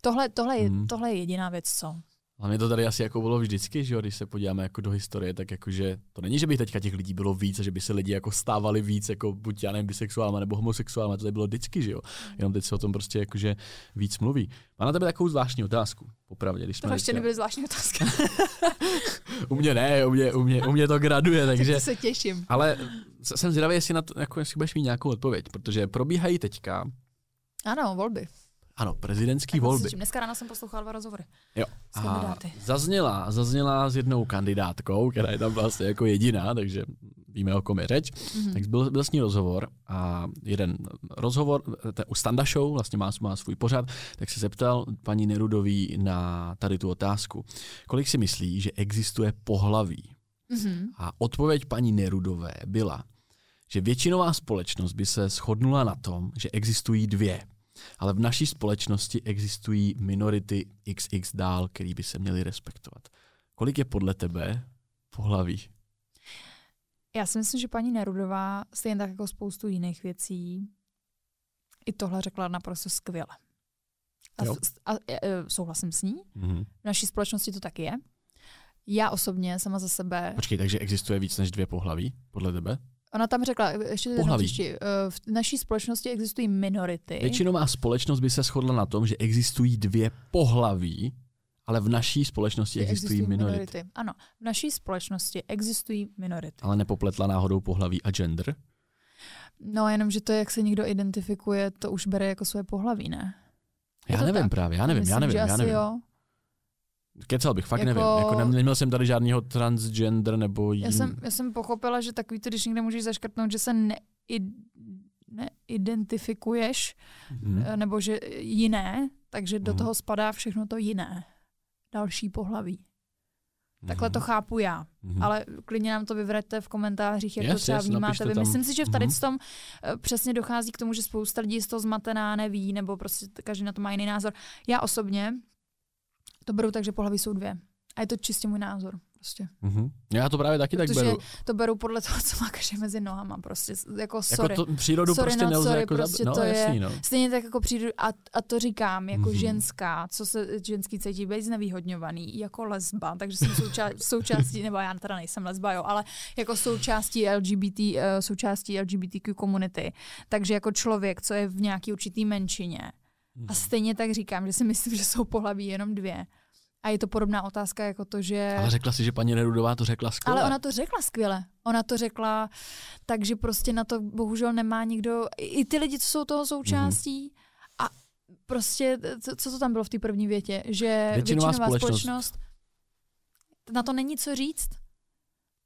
Tohle, tohle, je, mm. tohle je jediná věc, co. Mě to tady asi jako bylo vždycky, že jo, když se podíváme jako do historie, tak jakože to není, že by teďka těch lidí bylo víc, a že by se lidi jako stávali víc, jako buď já nevím, bisexuálma nebo homosexuálma, to tady bylo vždycky, že jo. Jenom teď se o tom prostě jakože víc mluví. Má na tebe takovou zvláštní otázku, popravdě. Když to ještě nebyly zvláštní otázky. u mě ne, u mě, u mě, u mě to graduje, takže... Tak se těším. Ale jsem zvědavý, jestli, na to, jako, jestli budeš mít nějakou odpověď, protože probíhají teďka ano, volby. Ano, prezidentský volby. Dneska ráno jsem poslouchal dva rozhovory. Jo. A zazněla, zazněla s jednou kandidátkou, která je tam vlastně jako jediná, takže víme, o kom je řeč. Mm-hmm. Tak byl, byl s ní rozhovor a jeden rozhovor, ten, u Standa Show, vlastně má, má svůj pořad, tak se zeptal paní Nerudový na tady tu otázku. Kolik si myslí, že existuje pohlaví? Mm-hmm. A odpověď paní Nerudové byla, že většinová společnost by se shodnula na tom, že existují dvě ale v naší společnosti existují minority XX dál, který by se měly respektovat. kolik je podle tebe pohlaví? Já si myslím, že paní Nerudová stejně tak jako spoustu jiných věcí i tohle řekla naprosto skvěle. A, Jo. a, a e, souhlasím s ní. Mhm. V naší společnosti to tak je. Já osobně sama za sebe, Počkej, takže existuje víc než dvě pohlaví, podle tebe? Ona tam řekla, ještě jednou Pohlaví. příště, e, v naší společnosti existují minority. Většinová společnost by se shodla na tom, že existují dvě pohlaví, ale v naší společnosti existují, minority. Ano, v naší společnosti existují minority. Ale nepopletla náhodou pohlaví a gender? No jenom, že to, jak se někdo identifikuje, to už bere jako své pohlaví, ne? Já to nevím tak? právě, já nevím, Myslím, já nevím, já nevím. Jo. Kecal bych, fakt Jako- nevím. Jako nem- neměl jsem tady žádného transgender nebo jiný. Já jsem, já jsem pochopila, že takový to, když někde můžeš zaškrtnout, že se ne, neidentifikuješ, Mhm. eh, nebo že jiné, takže do Mhm. toho spadá všechno to jiné. Další pohlaví. Takhle to chápu já. Mhm. Ale klidně nám to vyvraťte v komentářích, jak to Yes, třeba yes, vnímáte vy. Myslím si, že v tady Mhm. v tom eh, přesně dochází k tomu, že spousta lidí z toho zmatená neví, nebo prostě každý na to má jiný názor. Já osobně to beru tak, že pohlaví jsou dvě. A je to čistě můj názor. Prostě. Mhm. Já to právě taky tak Protože beru. to beru podle toho, co má každý mezi nohama. Prostě jako sorry. Jako to, přírodu Sorry, prostě nelze sorry, jako prostě to No, je- jasný, no. Stejně tak jako přijdu, a, a to říkám, jako Mhm. mm-hmm. ženská, co se ženský cítí být znevýhodňovaný, jako lesba, takže jsem souča- součástí, nebo já teda nejsem lesba, jo, ale jako součástí LGBT, uh, součástí LGBTQ komunity. Takže jako člověk, co je v nějaký určitý menšině. Mhm. A stejně tak říkám, že si myslím, že jsou pohlaví jenom dvě. A je to podobná otázka jako to, že... Ale řekla si, že paní Nerudová to řekla skvěle. Ale ona to řekla skvěle. Ona to řekla, takže prostě na to bohužel nemá nikdo, i ty lidi, co jsou toho součástí, Mhm. a prostě, co, co to tam bylo v té první větě, že Většinová většinová, společnost. společnost. na to není co říct.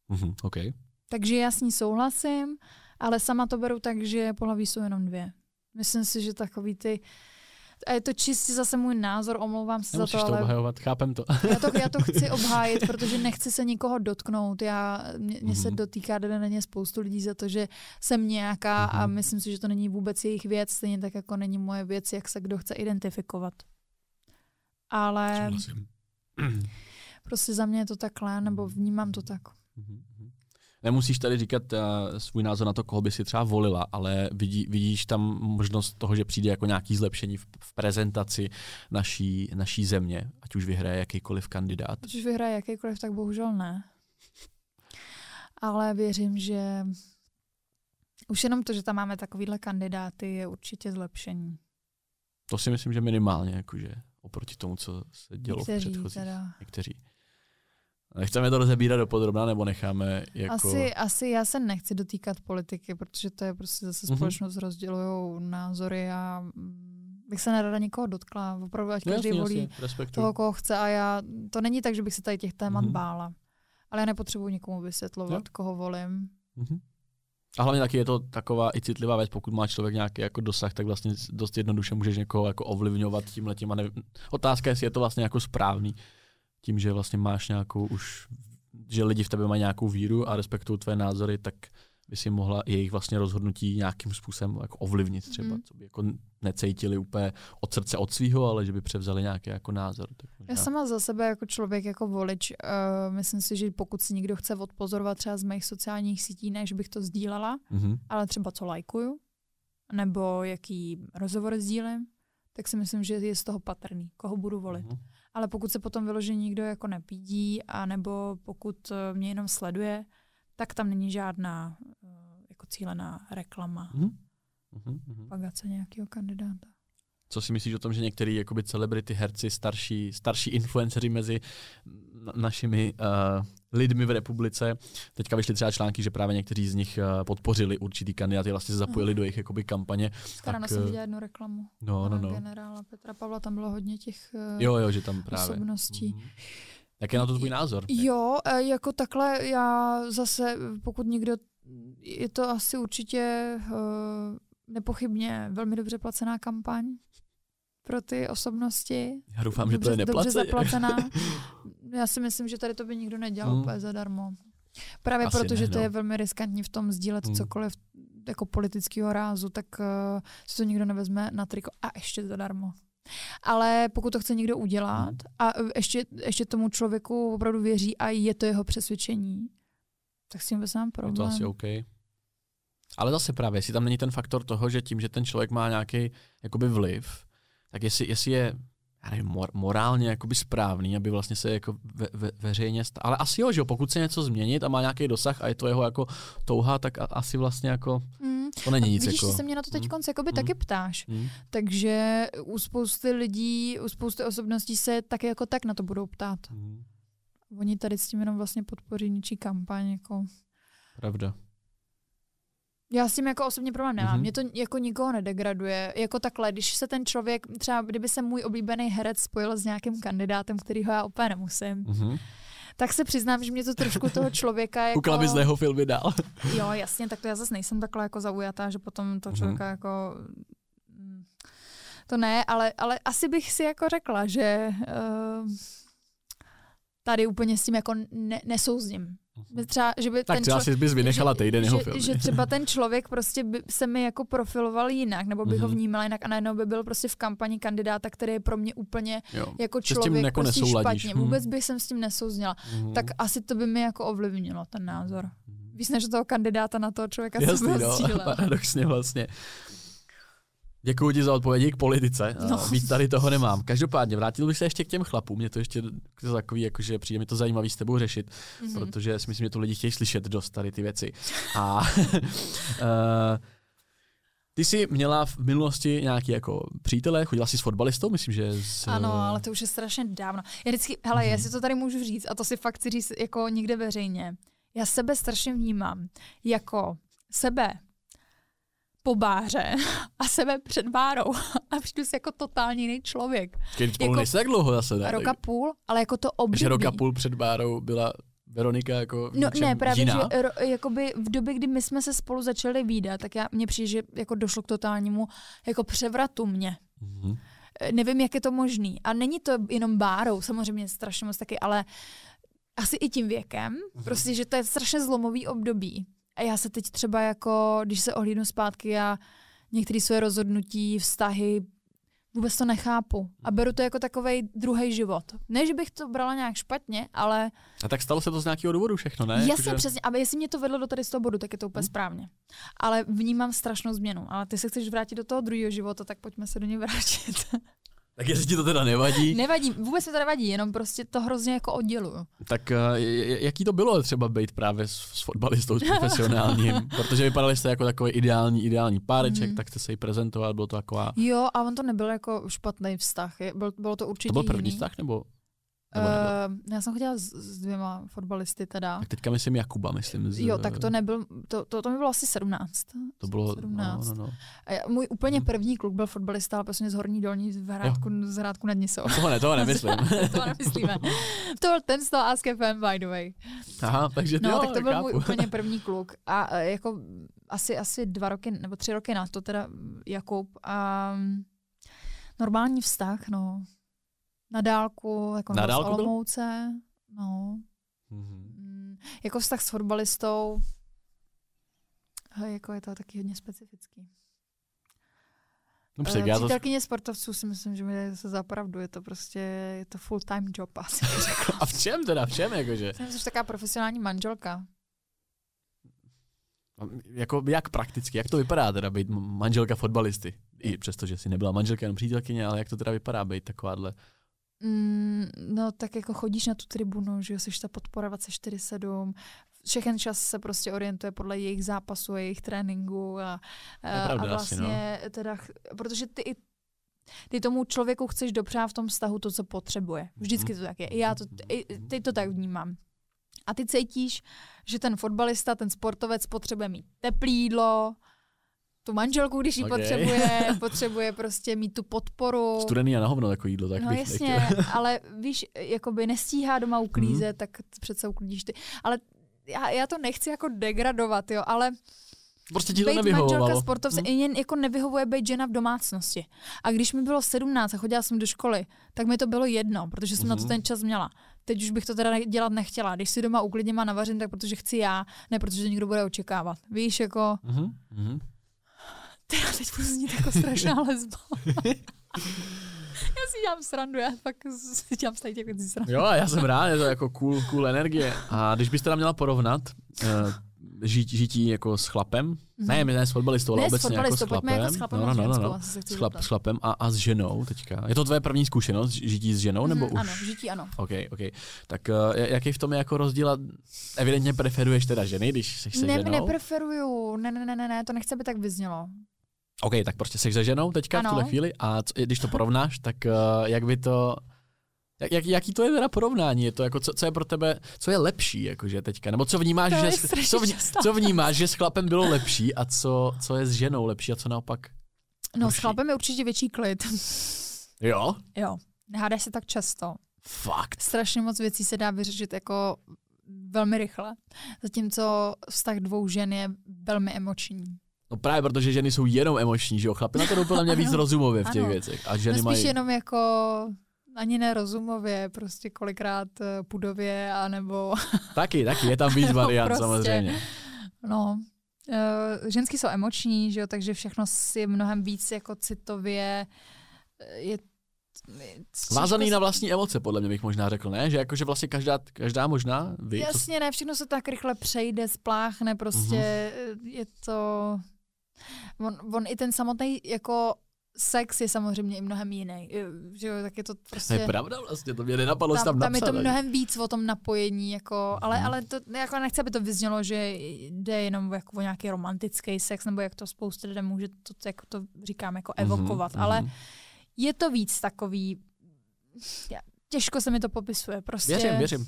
Mhm, OK. Takže já s ní souhlasím, ale sama to beru tak, že pohlaví jsou jenom dvě. Myslím si, že takový ty a je to čistě zase můj názor, omlouvám se Nemusíš za to, to ale obhajovat, chápem to. já to, já to chci obhájit, protože nechci se nikoho dotknout. Já, mě, mě se Mhm. dotýká denně spoustu lidí za to, že jsem nějaká a Mhm. myslím si, že to není vůbec jejich věc, stejně tak jako není moje věc, jak se kdo chce identifikovat. Ale Souhlasím. prostě za mě je to takhle, nebo vnímám to tak. Mhm. Nemusíš tady říkat uh, svůj názor na to, koho by si třeba volila, ale vidí, vidíš tam možnost toho, že přijde jako nějaký zlepšení v, v prezentaci naší, naší země, ať už vyhraje jakýkoliv kandidát. Když vyhraje jakýkoliv, tak bohužel ne. Ale věřím, že už jenom to, že tam máme takovýhle kandidáty, je určitě zlepšení. To si myslím, že minimálně, jakože oproti tomu, co se dělo v Někteří předchozích. teda. Někteří. Nechceme to rozebírat do podrobna, nebo necháme jako... Asi, asi já se nechci dotýkat politiky, protože to je prostě zase Mhm. společnost rozdělují názory a mm, bych se nerada nikoho dotkla. Opravdu, ať no, každý jasně, volí jasně, toho, koho chce a já, to není tak, že bych se tady těch témat Mhm. bála. Ale já nepotřebuji nikomu vysvětlovat, Jo. koho volím. Mhm. A hlavně taky je to taková i citlivá věc, pokud má člověk nějaký jako dosah, tak vlastně dost jednoduše můžeš někoho jako ovlivňovat tím letím. A nevím. Otázka je, jestli je to vlastně jako správný, tím, že vlastně máš nějakou už, že lidi v tebe mají nějakou víru a respektují tvé názory, tak by si mohla jejich vlastně rozhodnutí nějakým způsobem jako ovlivnit třeba, Mhm. co by jako necítili úplně od srdce od svého, ale že by převzali nějaký jako názor. Tak možná. Já sama za sebe jako člověk, jako volič, uh, myslím si, že pokud si někdo chce odpozorovat třeba z mých sociálních sítí, ne, že bych to sdílela, Mhm. ale třeba co lajkuju, nebo jaký rozhovor sdílím, tak si myslím, že je z toho patrný, koho budu volit. Mhm. Ale pokud se potom vyloží nikdo jako nepídí, anebo pokud eh, mě jenom sleduje, tak tam není žádná eh, jako cílená reklama, Mhm. Mhm. Mhm. pagace nějakého kandidáta. Co si myslíš o tom, že některý jakoby celebrity, herci, starší, starší influenceři mezi na- našimi uh, lidmi v republice, teďka vyšly třeba články, že právě někteří z nich uh, podpořili určitý kandidáty, vlastně se zapojili Aha. do jejich jakoby kampaně. Ráno Tak, jsem eh, viděla jednu reklamu. No, no, no. generála Petra Pavla, tam bylo hodně těch eh, Jo, jo, že tam právě. osobností. Mhm. Jak je na to tvůj názor? Jo, eh, jako takhle já zase, pokud někdo, je to asi určitě uh, nepochybně velmi dobře placená kampaň pro ty osobnosti. Já doufám, že to dobře, je dobře zaplacená. Já si myslím, že tady to by nikdo nedělal Hmm. úplně zadarmo. Právě Asi proto, že ne, to no. je velmi riskantní v tom sdílet Hmm. cokoliv jako politického rázu, tak uh, si to nikdo nevezme na triko a ještě zadarmo. Ale pokud to chce někdo udělat Mhm. a ještě, ještě tomu člověku opravdu věří a je to jeho přesvědčení, tak s tím vůbec nemám Je to problém. asi OK. Ale zase právě, jestli tam není ten faktor toho, že tím, že ten člověk má nějaký jakoby vliv, tak jestli, jestli je já nevím, mor, morálně jakoby správný, aby vlastně se jako ve, ve, veřejně stál. Ale asi jo, že jo, pokud se něco změnit a má nějaký dosah a je to jeho jako touha, tak a, asi vlastně jako Mm. to není nic Vidíš, jako. že se mě na to teď Mm. konc jakoby Mm. taky ptáš. Hmm. Takže u spousty lidí, u spousty osobností se tak jako tak na to budou ptát. Hmm. Oni tady s tím jenom vlastně podpoří ničí kampaň. Jako. Pravda. Já s tím jako osobně problém nemám. Mhm. Mě to jako nikoho nedegraduje. Jako takhle, když se ten člověk, třeba kdyby se můj oblíbený herec spojil s nějakým kandidátem, kterýho já úplně nemusím, Mhm. tak se přiznám, že mě to trošku toho člověka jako... Koukala bys jeho filmy dál. Jo, jasně, tak to já zase nejsem takhle jako zaujatá, že potom to Mhm. člověka jako... mm, To ne, ale, ale asi bych si jako řekla, že uh, tady úplně s tím jako ne, nesouzním. Třeba, že by Mhm. Tak ten třeba člo- si bys vynechala týden jeho že, filmy. že třeba ten člověk prostě by se mi jako profiloval jinak, nebo bych ho Mhm. vnímala jinak a najednou by byl prostě v kampani kandidáta, který je pro mě úplně jo. jako Že s tím člověk jako prostě špatně. Mhm. Vůbec bych jsem s tím nesouznila. Mhm. Tak asi to by mi jako ovlivnilo ten názor. Mhm. Víš, než toho kandidáta na toho člověka Jasný, jsem no, paradoxně vlastně. Děkuji ti za odpovědi k politice. No. No. Víc tady toho nemám. Každopádně vrátil bych se ještě k těm chlapům. Mě to ještě to takový, jakože přijde mi to zajímavý s tebou řešit, Mhm. protože si myslím, že to lidi chtějí slyšet dost tady ty věci. A uh, ty jsi měla v minulosti nějaký jako přítele, chodila jsi s fotbalistou, myslím, že s, Ano, ale to už je strašně dávno. Já vždycky, hele, Mhm. jestli to tady můžu říct, a to si fakt chci říct jako někde veřejně, já sebe strašně vnímám jako sebe po báře a sebe před bárou a přijdu si jako totálně jiný člověk. Když spolu jako- nejsi tak dlouho zase, ne? Roka půl, ale jako to období. že roka půl před bárou byla Veronika jako No ne, právě, jiná. že ro, jakoby v době, kdy my jsme se spolu začali výdat, tak já, mně přijde, že jako došlo k totálnímu jako převratu mě. Mhm. Eh, Nevím, jak je to možný. A není to jenom bárou, samozřejmě strašně moc taky, ale asi i tím věkem. Mhm. Prostě, že to je strašně zlomový období. A já se teď třeba jako, když se ohlídnu zpátky, já některé své rozhodnutí, vztahy, vůbec to nechápu. A beru to jako takový druhý život. Ne, že bych to brala nějak špatně, ale A tak stalo se to z nějakého důvodu všechno, ne? Jasně, Jakože- přesně. A jestli mě to vedlo do tady z toho bodu, tak je to úplně Hmm. správně. Ale vnímám strašnou změnu. Ale ty se chceš vrátit do toho druhého života, tak pojďme se do něj vrátit. Tak jestli ti to teda nevadí, nevadí, vůbec mi to nevadí, jenom prostě to hrozně jako odděluju. tak uh, jaký to bylo třeba být právě s, s fotbalistou, s profesionálním? Protože vypadali jste jako takový ideální, ideální páreček, Mhm. tak jste se jí prezentoval, bylo to taková... Jo, a on to nebyl jako špatný vztah. Je- Byl, bylo to určitě To byl první jiný. vztah, nebo? Nebo? Uh, já jsem chodila s, s dvěma fotbalisty teda. tak teďka myslím Jakuba, myslím. Z, Jo, tak to nebyl, to, to, to mi bylo asi 17. To bylo, 17. no, no, no. A já, můj úplně Hmm. první kluk byl fotbalista, ale prostě z Horní dolní z Hrádku, z Hrádku nad Nisou. Toho ne, toho nemyslím. to nemyslíme. To byl ten z toho Ask FM, by the way. Aha, takže No, jo, tak to byl chápu. můj úplně první kluk. A e, jako asi, asi dva roky, nebo tři roky na to teda Jakub. A mm, normální vztah, no. Na dálku, jako Na dálku byl? Olomouce. No. Mhm. Mm, jako vztah s fotbalistou. Jako je to taky hodně specifický. Eh, tak já to... Přítelkyně sportovců si myslím, že mi se zapravdu. Je to prostě, je to full time job asi. A v čem teda, v čem, jakože? Jsem jsi taková profesionální manželka. Jako jak prakticky, jak to vypadá teda být manželka fotbalisty? I přesto, že jsi nebyla manželka, jenom přítelkyně, ale jak to teda vypadá být takováhle? Mm, no tak jako chodíš na tu tribunu, že jo, jsi ta podpora 24-7, všechen čas se prostě orientuje podle jejich zápasu, jejich tréninku a, a, pravda a asi, no. vlastně teda, protože ty i ty tomu člověku chceš dopřát v tom vztahu to, co potřebuje. Vždycky to tak je. I já to, i, ty to tak vnímám. A ty cítíš, že ten fotbalista, ten sportovec potřebuje mít teplé jídlo, tu manželku, když ji Ok. potřebuje, potřebuje prostě mít tu podporu. Studený a na hovno takový jídlo, tak no bych jasně, nechtěl. ale víš, jakoby nestíhá doma Mhm. uklízet, tak přece uklidíš ty. Ale já, já to nechci jako degradovat, jo, ale Prostě ti to být manželka nevyhovovalo. sportovce, Hm? i jen jako nevyhovuje být žena v domácnosti. A když mi bylo 17 a chodila jsem do školy, tak mi to bylo jedno, protože jsem na to Mhm. ten čas měla. Teď už bych to teda dělat nechtěla. Když si doma uklidím a navařím, tak protože chci já, ne protože to někdo bude očekávat. Víš, jako, Mhm, mhm. Teda teď budu znít jako strašná lesba. Já si dělám srandu, já fakt si dělám z těch věcí srandu. Jo, já jsem rád, je to jako cool, cool energie. A když byste tam měla porovnat uh, žít, žití jako s chlapem, mm-hmm. ne, my ne s fotbalistou, ale Ne, obecně jako s chlapem. jako s chlapem no, no, no, no, no. S, chlap, s chlapem a, a s ženou teďka. Je to tvoje první zkušenost žití s ženou, nebo Mhm, už? Ano, žití ano. OK, OK. Tak uh, jaký v tom je jako rozdíl? a Evidentně preferuješ teda ženy, když jsi se Ne, ženou? nepreferuju, ne, ne, ne, ne, ne, to nechce by tak vyznělo. OK, tak prostě jsi se ženou teďka Ano. v tuhle chvíli a co, když to porovnáš, tak uh, jak by to... Jak, jak, jaký to je teda porovnání? Je to jako, co, co je pro tebe, co je lepší jakože teďka? Nebo co vnímáš, To že, s- co, vní, častá co vnímáš, že s chlapem bylo lepší a co, co je s ženou lepší a co naopak? No, Horší. s chlapem je určitě větší klid. Jo? jo, nehádáš se tak často. Fakt. Strašně moc věcí se dá vyřešit jako velmi rychle. Zatímco vztah dvou žen je velmi emoční. No právě protože ženy jsou jenom emoční, že jo? Chlapi na to jdou podle mě víc rozumově v těch Ano. věcech. A No ženy spíš mají... jenom jako ani nerozumově, prostě kolikrát eh, pudově, anebo Taky, taky, je tam víc variant prostě- samozřejmě. no. Uh, ženský jsou emoční, že jo, takže všechno si mnohem víc jako citově eh, je je- Vázaný na vlastní emoce, podle mě bych možná řekl, ne? Že jakože vlastně každá, každá možná, vy, co, Jasně, ne, všechno se tak rychle přejde, spláchne, prostě Mhm. mm-hmm. je to... On, on i ten samotný jako sex je samozřejmě i mnohem jiný, že jo, tak je to to prostě... je pravda vlastně, to mě nenapadlo tam, tam, tam tam je to mnohem víc o tom napojení, jako, ale, Mhm. ale to jako nechci, aby to vyznělo, že jde jenom jako o nějaký romantický sex, nebo jak to spousta lidem může, to, jako to říkám, jako Mhm, evokovat, mhm. ale je to víc takový, těžko se mi to popisuje, prostě Věřím, věřím.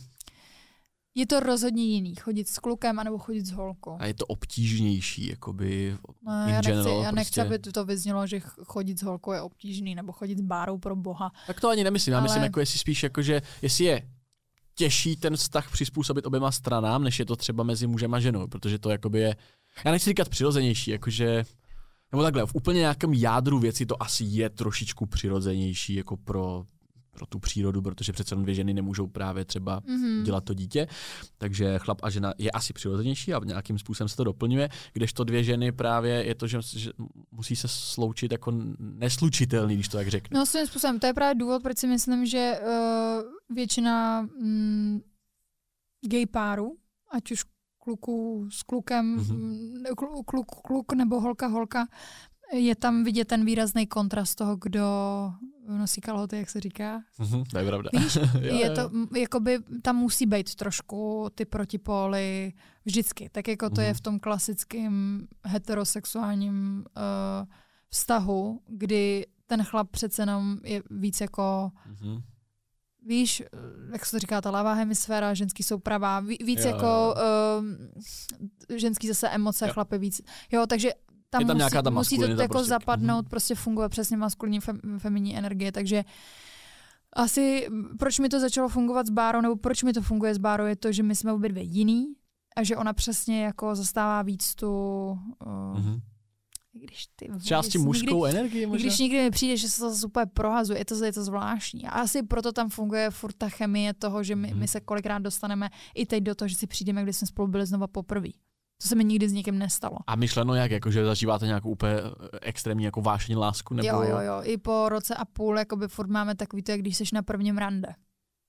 Je to rozhodně jiný, chodit s klukem anebo chodit s holkou. A je to obtížnější, jakoby No, já nechci, general, já nechci, prostě. aby to vyznělo, že ch- chodit s holkou je obtížný, nebo chodit s bárou pro boha. Tak to ani nemyslím, já Ale- myslím, jako jestli spíš, jako, že jestli je těžší ten vztah přizpůsobit oběma stranám, než je to třeba mezi mužem a ženou, protože to jakoby je, já nechci říkat přirozenější, jakože, nebo takhle, v úplně nějakém jádru věci to asi je trošičku přirozenější jako pro, pro tu přírodu, protože přece dvě ženy nemůžou právě třeba Mm-hmm. dělat to dítě, takže chlap a žena je asi přirozenější a nějakým způsobem se to doplňuje, kdežto dvě ženy právě je to, že, že musí se sloučit jako neslučitelný, když to tak řeknu. No svým způsobem, to je právě důvod, proč si myslím, že uh, většina mm, gay párů, ať už kluků s klukem, Mhm. mm-hmm. kluk, kluk, kluk nebo holka, holka, je tam vidět ten výrazný kontrast toho, kdo nosí kalhoty, jak se říká. Mhm, to je pravda. Víš, Jo, je to, jakoby, tam musí být trošku ty protipóly vždycky, tak jako to je Mhm. v tom klasickém heterosexuálním uh, vztahu, kdy ten chlap přece jenom je víc jako, Mhm. víš, eh, jak se to říká, ta levá hemisféra, ženský jsou pravá, ví- víc Jo, jako um, ženský zase emoce, Jo. chlapy víc. Jo, takže tam Je tam musí, nějaká ta musí to jako prostě. zapadnout, Mhm. prostě funguje přesně maskulinní, fem, feminní energie, takže asi proč mi to začalo fungovat s Bárou, nebo proč mi to funguje s Bárou, je to, že my jsme obě dvě jiný a že ona přesně jako zastává víc tu, uh, Mhm. i když ty Části mužskou Někdy, energii možná? když někdy mi přijde, že se to zase úplně prohazuje, je to, je to zvláštní. A asi proto tam funguje furt ta chemie toho, že my, Mhm. my se kolikrát dostaneme i teď do toho, že si přijdeme, když jsme spolu byli znova poprvé. To se mi nikdy s nikým nestalo. A myšleno jak, jako, že zažíváte nějakou úplně eh, extrémní jako vášení lásku? Nebo... Jo, jo, jo. I po roce a půl jakoby furt máme takový to, jak když jsi na prvním rande.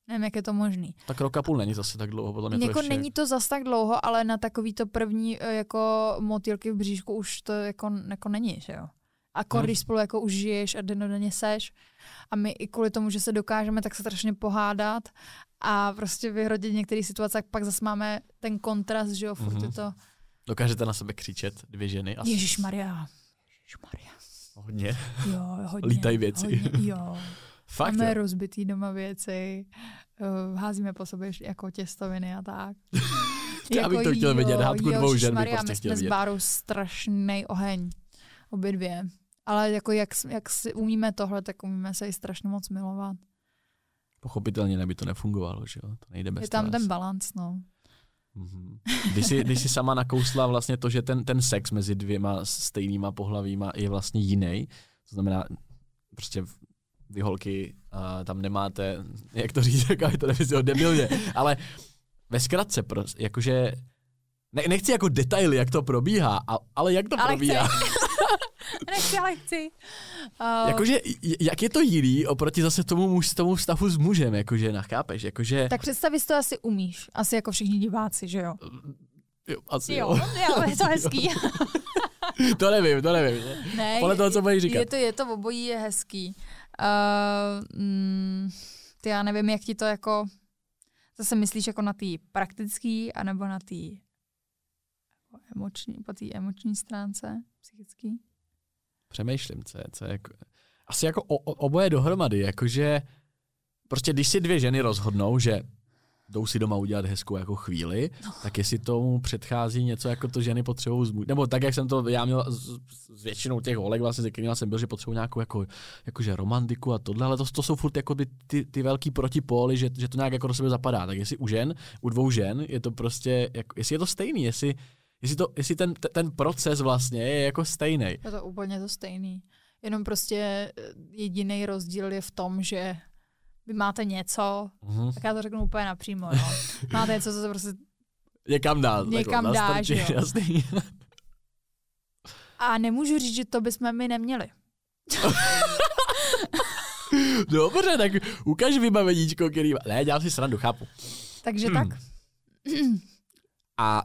Nevím, jak je to možný. Tak rok a půl není zase tak dlouho, podle mě to Jako ještě... není to zas tak dlouho, ale na takový to první eh, jako motýlky v bříšku už to jako, jako není, že jo. A Hmm. když spolu jako už žiješ a dennodenně seš a my i kvůli tomu, že se dokážeme tak se strašně pohádat a prostě vyhrodit některé situace, tak pak zase máme ten kontrast, že jo, furt Mhm. je to Dokážete na sebe křičet, dvě ženy? Asi. Ježíš Maria. Ježíš Maria. Hodně. Jo, hodně. Lítají věci. Hodně, jo. Fakt, Máme jo. rozbitý doma věci, uh, házíme po sobě jako těstoviny a tak. Já bych to chtěl vidět, hádku dvou žen bych Maria, prostě my chtěl jsme s vidět. Bárou strašný oheň, obě dvě. Ale jako jak, s- jak si umíme tohle, tak umíme se i strašně moc milovat. Pochopitelně neby to nefungovalo, že jo? To nejde bez Je tam ten balans, no. Mhm. Když jsi, když jsi sama nakousla vlastně to, že ten, ten sex mezi dvěma stejnýma pohlavíma je vlastně jiný, to znamená prostě v- vy holky uh, tam nemáte, jak to říct, jaká je to nevyznělo debilně, ale ve zkratce, prostě, jakože ne, nechci jako detaily, jak to probíhá, a, ale jak to Ale probíhá. Nechci, ale chci. Uh, Jakože, jak je to jiný oproti zase tomu, muž, tomu vztahu s mužem, jakože, nachápeš, jakože... tak představit si to asi umíš. Asi jako všichni diváci, že jo? Jo, asi Jo, jo. jo je to hezký. to nevím, to nevím. ne, Podle toho, co budeš říkat. Je to, je to obojí je hezký. Uh, mm, ty já nevím, jak ti to jako... Zase myslíš jako na té praktický, anebo na té jako emoční, po té emoční stránce psychický? Přemýšlím, co je, co je jako... Asi jako o, o, oboje dohromady, jakože prostě když si dvě ženy rozhodnou, že jdou si doma udělat hezkou jako chvíli, no. tak jestli tomu předchází něco jako to ženy potřebují zmu... nebo tak, jak jsem to já měl s, s většinou těch holek vlastně, se kterými jsem byl, že potřebují nějakou jako, jakože romantiku a tohle, ale to, to jsou furt jako by ty, ty velký protipóly, že, že to nějak jako do sebe zapadá. Tak jestli u žen, u dvou žen je to prostě, jako, jestli je to stejný, jestli, jestli, to, jestli ten, ten proces vlastně je jako stejný. Je to úplně to stejný. Jenom prostě jediný rozdíl je v tom, že vy máte něco, Mhm. tak já to řeknu úplně napřímo, no. Máte něco, co se prostě Někam dát. Někam takhle, dáš, nastrčit, jo. Jasný. A nemůžu říct, že to bychom my neměli. Dobře, tak ukaž vybaveníčko, který... Ne, dělám si srandu, chápu. Takže Hmm. tak. A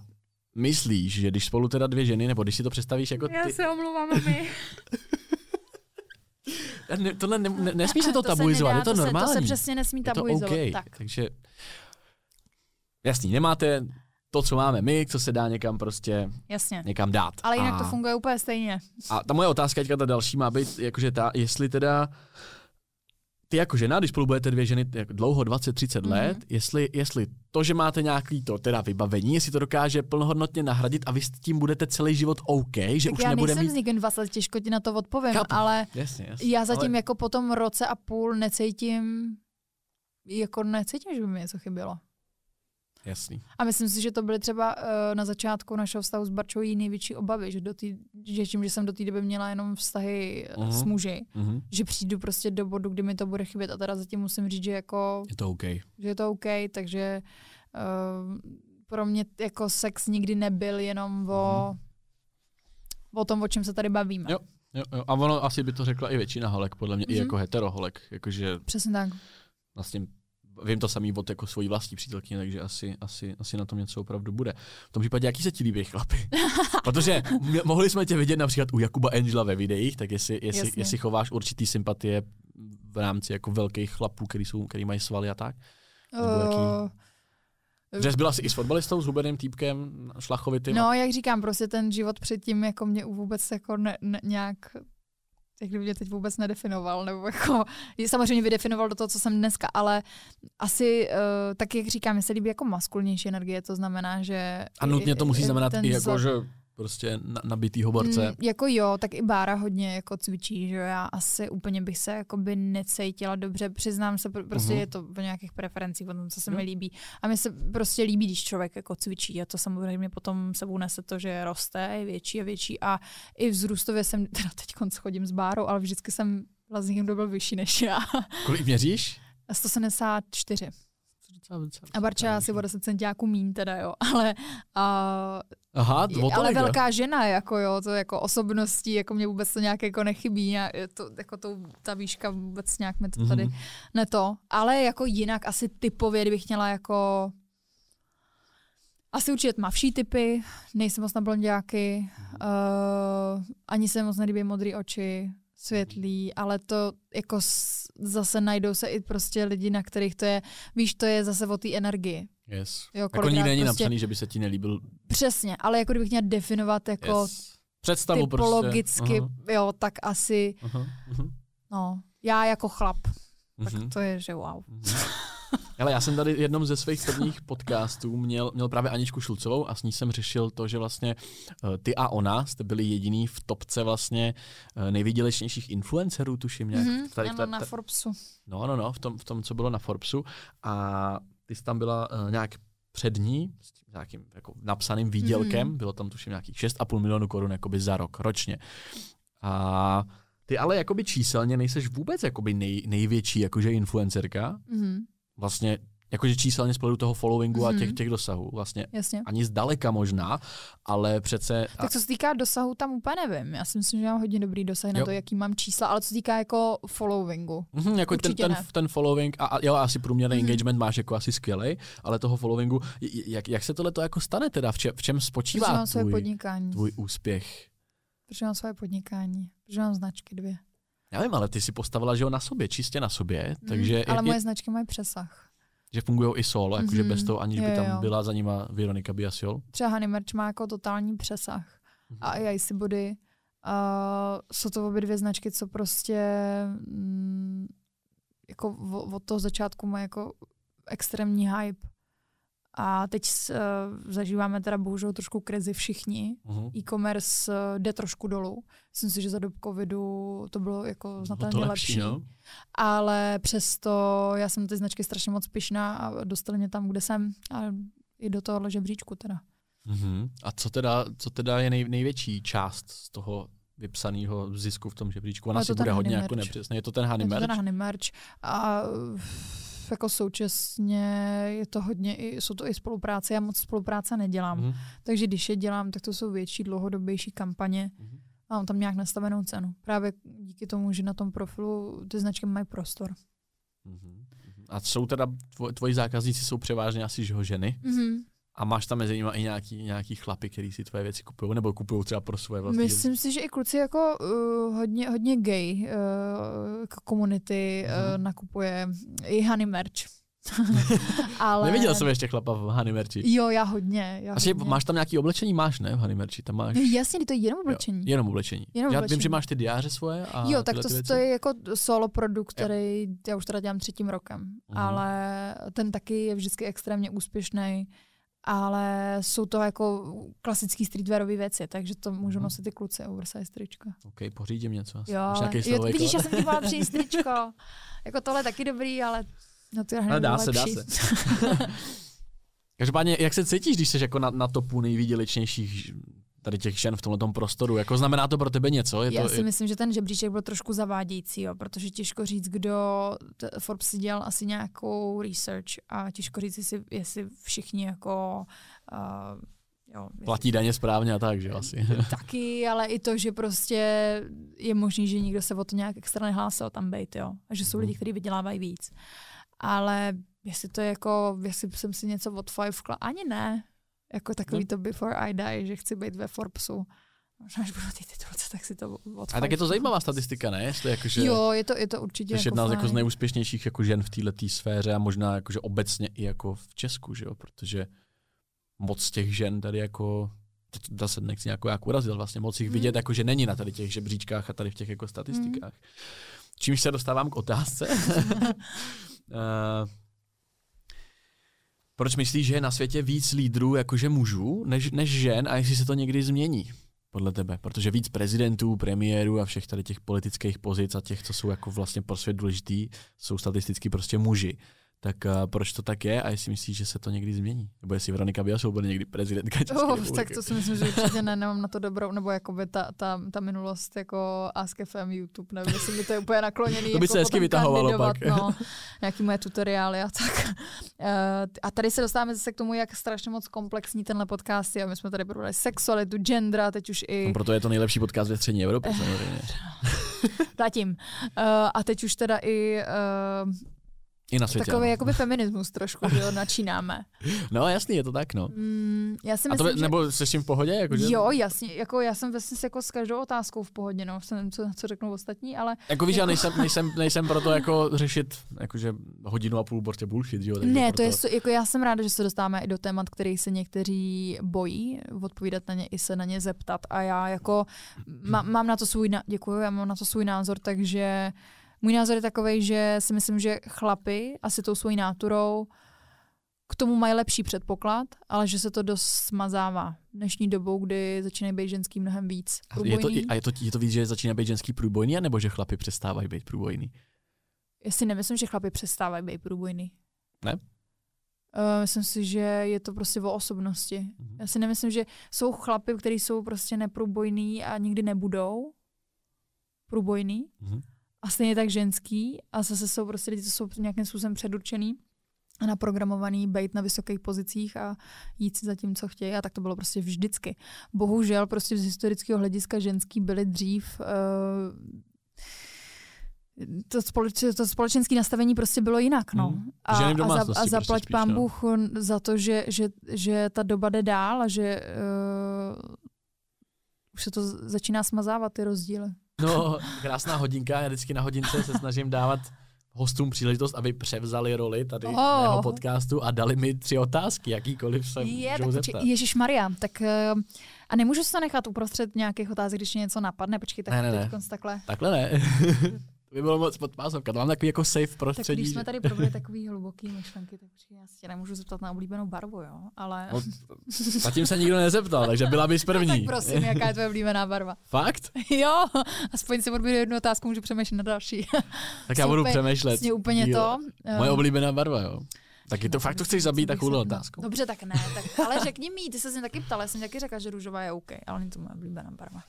myslíš, že když spolu teda dvě ženy, nebo když si to představíš jako ty... se omlouvám, my. Ne, tohle ne, ne, nesmí se to, tabuizovat, nedá, je to, se, normální. To se přesně nesmí je to tabuizovat. OK. Tak. Takže jasný, nemáte to, co máme my, co se dá někam prostě Jasně. někam dát. Ale jinak a, to funguje úplně stejně. A ta moje otázka teďka ta další má být, jakože ta, jestli teda ty jako žena, když spolu budete dvě ženy jako dlouho, 20-30 Mhm. let, jestli, jestli to, že máte nějaký to teda vybavení, jestli to dokáže plnohodnotně nahradit a vy s tím budete celý život OK, že Tak už já nebude nejsem mít... s nikým 20 let, těžko ti na to odpovím, Chápu. ale Jasně, jasně. já zatím ale... jako po tom roce a půl necítím, jako necítím, že by mi něco chybělo. Jasný. A myslím si, že to byly třeba uh, na začátku našeho vztahu s Barčou její největší obavy, že, do tý, že tím, že jsem do té doby měla jenom vztahy uh Mhm. s muži, Mhm. že přijdu prostě do bodu, kdy mi to bude chybět a teda zatím musím říct, že jako Je to OK. že je to OK, takže uh, pro mě jako sex nikdy nebyl jenom o, o tom, o čem se tady bavíme. Jo. Jo, jo. A ono asi by to řekla i většina holek, podle mě, mm-hmm. i Mhm. jako heteroholek, jakože Přesně tak. vlastně vím to samý od jako svojí vlastní přítelkyně, takže asi, asi, asi na tom něco opravdu bude. V tom případě, jaký se ti líbí chlapi? Protože mohli jsme tě vidět například u Jakuba Angela ve videích, tak jestli, jestli, Jasně. jestli chováš určitý sympatie v rámci jako velkých chlapů, který, jsou, který mají svaly a tak. Nebo jaký? Uh, Že jsi byla asi i s fotbalistou, s hubeným týpkem, šlachovitým. no, jak říkám, prostě ten život předtím jako mě vůbec jako ne, ne, nějak jak kdyby mě teď vůbec nedefinoval, nebo jako, je samozřejmě vydefinoval do toho, co jsem dneska, ale asi, uh, tak jak říkám, mi se líbí jako maskulnější energie, to znamená, že... a nutně to musí znamenat i jako, že prostě na, nabitýho borce. Mm, jako jo, tak i Bára hodně jako cvičí, že jo, já asi úplně bych se jako by necítila dobře, přiznám se, pr- prostě Mhm. je to o nějakých preferencích, o tom, co se Jo. mi líbí. A mi se prostě líbí, když člověk jako cvičí a to samozřejmě potom sebou nese to, že roste, je větší a větší a i vzrůstově jsem, teda teď chodím s Bárou, ale vždycky jsem byla s někým, kdo byl vyšší než já. Kolik měříš? 174. Docela, docela, A Barča asi o 10 centiáků míň teda, jo. Ale, a, Aha, o ale tolik, jo? velká žena, jako jo, to jako osobností, jako mě vůbec to nějak jako nechybí, to, jako to, ta výška vůbec nějak mi to tady Mhm. ne to, ale jako jinak asi typově, kdybych měla jako asi určitě tmavší typy, nejsem moc na blondiáky, uh, ani se moc nelíbí modré oči, světlý, ale to jako zase najdou se i prostě lidi, na kterých to je, víš, to je zase o té energii. Yes. Jo, Jako nikde není prostě- napsaný, že by se ti nelíbil. Přesně, ale jako kdybych měla definovat jako Yes. Představu typologicky, prostě. jo, tak asi, Aha, aha, no, já jako chlap, aha. tak Mhm. to je, že wow. Mhm. Ale já jsem tady v jednom ze svých prvních podcastů měl, měl právě Aničku Šulcovou a s ní jsem řešil to, že vlastně eh, ty a ona jste byli jediný v topce vlastně eh, nejvýdělečnějších influencerů, tuším nějak. Mhm, Tady, ano, tady, na Forbesu. no, no, no, v tom, v tom, co bylo na Forbesu. A ty jsi tam byla uh, nějak před ní, s tím nějakým jako napsaným výdělkem, Mhm. bylo tam tuším nějakých 6,5 milionů korun jakoby za rok, ročně. A ty ale jakoby číselně nejseš vůbec jakoby nej, největší jakože influencerka, Mhm. Vlastně Jakože číselně z toho followingu mm-hmm. a těch, Mhm. těch dosahů vlastně. Jasně. Ani zdaleka možná, ale přece... A, Tak co se týká dosahu, tam úplně nevím. Já si myslím, že mám hodně dobrý dosah na Jo. to, jaký mám čísla, ale co se týká jako followingu. Mhm, jako ten, ten, ne. ten following, a, a jo, asi průměrný Mhm. engagement máš jako asi skvělej, ale toho followingu, jak, jak se tohle to jako stane teda, v čem, v čem spočívá tvůj, podnikání. tvůj úspěch? Protože mám svoje podnikání. Protože mám značky dvě. Já vím, ale ty si postavila, že jo, na sobě, čistě na sobě, takže Mhm, ale je, moje je, značky mají přesah. že fungují i solo, jakože Mhm, bez toho, aniž by jo, tam jo. byla za nima Veronika Biasiol. Třeba Honey Merch má jako totální přesah. Mhm. A i Icy Body. Uh, jsou to obě dvě značky, co prostě mm, jako od toho začátku má jako extrémní hype. A teď uh, zažíváme teda bohužel trošku krizi všichni. Mhm. E-commerce uh, jde trošku dolů. Myslím si, že za dob covidu to bylo jako Bylo znatelně to lepší. no. Ale přesto já jsem ty značky strašně moc pyšná a dostali mě tam, kde jsem. A i do tohohle žebříčku teda. Mhm. A co teda, co teda je nej, největší část z toho vypsaného zisku v tom žebříčku? Ona No, si bude hodně jako merch. nepřesně. Je to ten honey Je to merch? ten honey merch. A jako současně je to hodně, i, jsou to i spolupráce. Já moc spolupráce nedělám. Mhm. Takže když je dělám, tak to jsou větší, dlouhodobější kampaně. Mhm. A mám tam nějak nastavenou cenu. Právě díky tomu, že na tom profilu ty značky mají prostor. Mhm. A jsou teda, tvo, tvoji zákazníci jsou převážně asi ženy? Mm-hmm. A máš tam mezi nimi i nějaký, nějaký chlapy, který si tvoje věci kupují, nebo kupují třeba pro svoje vlastní Myslím si, že i kluci jako uh, hodně, hodně gay uh, komunity uh, Mhm. nakupuje i honey merch. Ale... Neviděl jsem ještě chlapa v Honey Merchi. Jo, já hodně. Já Asi hodně. máš tam nějaký oblečení? Máš, ne? V Honey Merchi, tam máš... No jasně, to je jenom oblečení. Jo, jenom oblečení. Jenom já oblečení. vím, že máš ty diáře svoje a jo, tak to, to je jako solo produkt, který já už teda dělám třetím rokem. Mhm. Ale ten taky je vždycky extrémně úspěšný. Ale jsou to jako klasický streetwearové věci, takže to můžou Mhm. nosit ty kluci oversize trička. OK, pořídím něco. asi. Jo, ale, jo vidíš, já jsem ti mohla přijít tričko. jako tohle je taky dobrý, ale no to je Ale dá se, dá lepší. se. Každopádně, jak se cítíš, když jsi jako na, na topu nejvýdělečnějších tady těch žen v tomhle prostoru? Jako znamená to pro tebe něco? Je Já to, si myslím, že ten žebříček byl trošku zavádějící, jo, protože těžko říct, kdo, t- Forbes si dělal asi nějakou research a těžko říct, jestli, jestli všichni jako uh, jo, platí daně správně a tak, že asi. taky, ale i to, že prostě je možný, že nikdo se o to nějak extra nehlásil tam být, jo. A že jsou Mhm. lidi, kteří vydělávají víc. Ale jestli to je jako, jestli jsem si něco od Five vkla... ani ne. Jako takový No. to before I die, že chci být ve Forbesu. Možná, až budu ty titulce, tak si to od A tak je to zajímavá statistika, ne? Jestli jako, že Jo, je to, je to určitě jako jedna z, jako z nejúspěšnějších jako žen v této sféře a možná jakože obecně i jako v Česku, že jo? Protože moc těch žen tady jako teď zase nechci nějakou jak urazil, vlastně moc jich Hmm. vidět, jako že není na tady těch žebříčkách a tady v těch jako statistikách. Čímž se dostávám k otázce. uh, proč myslíš, že je na světě víc lídrů jakože mužů než, než žen a jestli se to někdy změní? Podle tebe, protože víc prezidentů, premiérů a všech tady těch politických pozic a těch, co jsou jako vlastně pro svět důležitý, jsou statisticky prostě muži. Tak uh, proč to tak je a jestli myslíš, že se to někdy změní? Nebo jestli Veronika Biasou bude někdy prezidentka České Oh, republiky? tak to si myslím, že určitě ne, nemám na to dobrou, nebo jakoby ta, ta, ta minulost jako Ask FM, YouTube, nevím, jestli mi to je úplně nakloněný. To by jako se hezky vytahovalo pak. No, nějaký moje tutoriály a tak. Uh, a tady se dostáváme zase k tomu, jak strašně moc komplexní tenhle podcast je. My jsme tady probrali sexualitu, gender, a teď už i No, proto je to nejlepší podcast ve střední Evropě, Eh. samozřejmě. platím. Uh, a teď už teda i uh, I na světě. takový ano. jakoby feminismus trošku, že jo, načínáme. No jasný, je to tak, no. Mm, já si A myslím, to, že... nebo jsi s tím v pohodě? Jako, že, Jo, jasně, jako já jsem vlastně jako s každou otázkou v pohodě, no, jsem nevím, co, co řeknou ostatní, ale Jako víš, já nejsem, nejsem, nejsem proto jako řešit jakože hodinu a půl prostě bullshit, že jo? takže ne, to proto... je, jako já jsem ráda, že se dostáváme i do témat, který se někteří bojí odpovídat na ně i se na ně zeptat a já jako má, mám na to svůj, na, děkuju, já mám na to svůj názor, takže můj názor je takový, že si myslím, že chlapy asi tou svojí náturou k tomu mají lepší předpoklad, ale že se to dost smazává dnešní dobou, kdy začínají být ženský mnohem víc. A je to, průbojný. a je to, je to víc, že začíná být ženský průbojný, nebo že chlapi přestávají být průbojný? Já si nemyslím, že chlapi přestávají být průbojný. Ne? Uh, myslím si, že je to prostě o osobnosti. Mhm. Já si nemyslím, že jsou chlapy, kteří jsou prostě neprůbojný a nikdy nebudou průbojný. Mhm. A stejně tak ženský. A zase jsou prostě lidi, co jsou nějakým způsobem předurčený. naprogramovaný být na vysokých pozicích a jít si za tím, co chtějí a tak to bylo prostě vždycky. Bohužel prostě z historického hlediska ženský byly dřív uh, to, společ, to společenské nastavení prostě bylo jinak. No. Hmm. A, a, za, a prostě zaplať spíš, pán no. Bůh za to, že, že, že ta doba jde dál a že uh, už se to začíná smazávat, ty rozdíly. No, krásná hodinka, já vždycky na hodince se snažím dávat hostům příležitost, aby převzali roli tady Oh. mého podcastu a dali mi tři otázky, jakýkoliv se Je, můžou zeptat. Ježíš Maria, tak uh, a nemůžu se to nechat uprostřed nějakých otázek, když mě něco napadne, počkej, tak Ne, ne, ne. takhle. Takhle ne. to by bylo moc podpásovka. To mám takový jako safe Tak prostředí. když jsme tady probrali takový hluboký myšlenky, tak já se tě nemůžu zeptat na oblíbenou barvu, jo? Ale... No, zatím se nikdo nezeptal, takže byla bys první. tak prosím, jaká je tvoje oblíbená barva? Fakt? jo, aspoň si odběru jednu otázku, můžu přemýšlet na další. Tak já budu Super, přemýšlet. Úplně díl. to. Moje eh, oblíbená barva, jo. Taky to fakt to chceš zabít takovou otázku. Dobře, tak ne, tak, ale řekni mi, ty se mě taky ptala, já jsem taky řekla, že růžová je OK, ale není to moje oblíbená barva.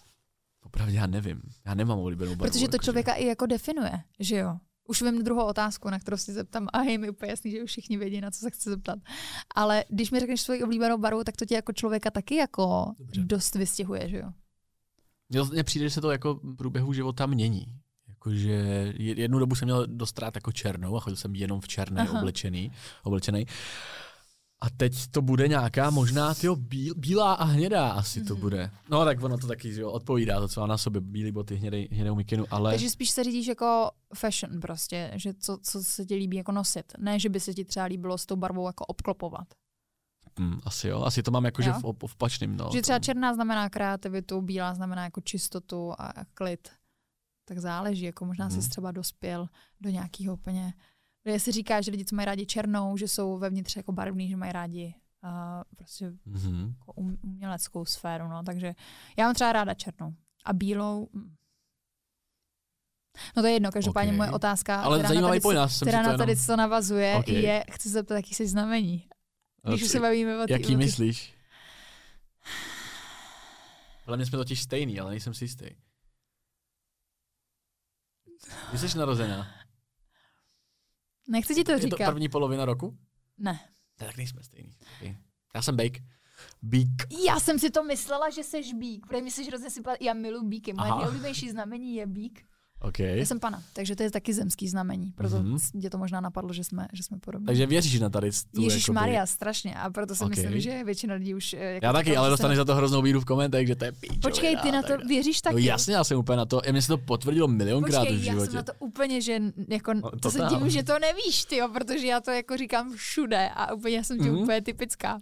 Opravdu já nevím. Já nemám oblíbenou barvu. Protože to jakože. člověka i jako definuje, že jo. Už vím druhou otázku, na kterou si zeptám a je mi úplně jasný, že už všichni vědí, na co se chci zeptat. Ale když mi řekneš svoji oblíbenou barvu, tak to tě jako člověka taky jako Dobře. dost vystihuje, že jo. Mně přijde, že se to jako v průběhu života mění. Jakože je- jednu dobu jsem měl dost rád jako černou a chodil jsem jenom v černé Aha. oblečený, oblečený. A teď to bude nějaká možná tyjo, bíl, bílá a hnědá asi to Mhm. bude. No tak ono to taky že jo, odpovídá to, co má na sobě, bílý boty, hnědej, hnědou mikinu, ale Takže spíš se řídíš jako fashion prostě, že co, co se ti líbí jako nosit. Ne, že by se ti třeba líbilo s tou barvou jako obklopovat. hm, asi jo, asi to mám jakože Jo? v, v opačným. No, že třeba černá znamená kreativitu, bílá znamená jako čistotu a, klid. Tak záleží, jako možná Mhm. jsi třeba dospěl do nějakého úplně... Kde si říká, že lidi, co mají rádi černou, že jsou vevnitř jako barvní, že mají rádi uh, prostě Mhm. jako um, uměleckou sféru, no, takže já mám třeba ráda černou. A bílou... mm. No to je jedno, každopádně Ok. moje otázka, Ale která na tady, jsem která na tady co navazuje, Ok. je, chci se zeptat, jaký jsi znamení. Když už se bavíme o tý- Jaký o tý- myslíš? Podle mě jsme totiž stejný, ale nejsem si jistý. Kdy jsi narozená? Nechci ti to Je to říkat. první polovina roku? Ne. Ne, tak nejsme stejný. Já jsem Bake. Bík. Já jsem si to myslela, že jsi bík, protože mi jsi hrozně sympatický. Já miluji bíky. Moje nejoblíbenější znamení je bík. OK. Já jsem pana, takže to je taky zemský znamení. Proto Mhm. mm-hmm. tě to možná napadlo, že jsme, že jsme podobní. Takže věříš na tady tu Ježíš jakoby- Maria, strašně. A proto si Ok. myslím, že většina lidí už... eh, Jako Já taky, ale se dostaneš za to hroznou víru v komentech, že to je píčovina. Počkej, ty na to tak věříš taky? No jasně, já jsem úplně na to, mě se to potvrdilo milionkrát Počkej, v já životě. jsem na to úplně, že jako, No, to se totál. divím, že to nevíš, ty, protože já to jako říkám všude a úplně jsem ti Mhm. úplně typická.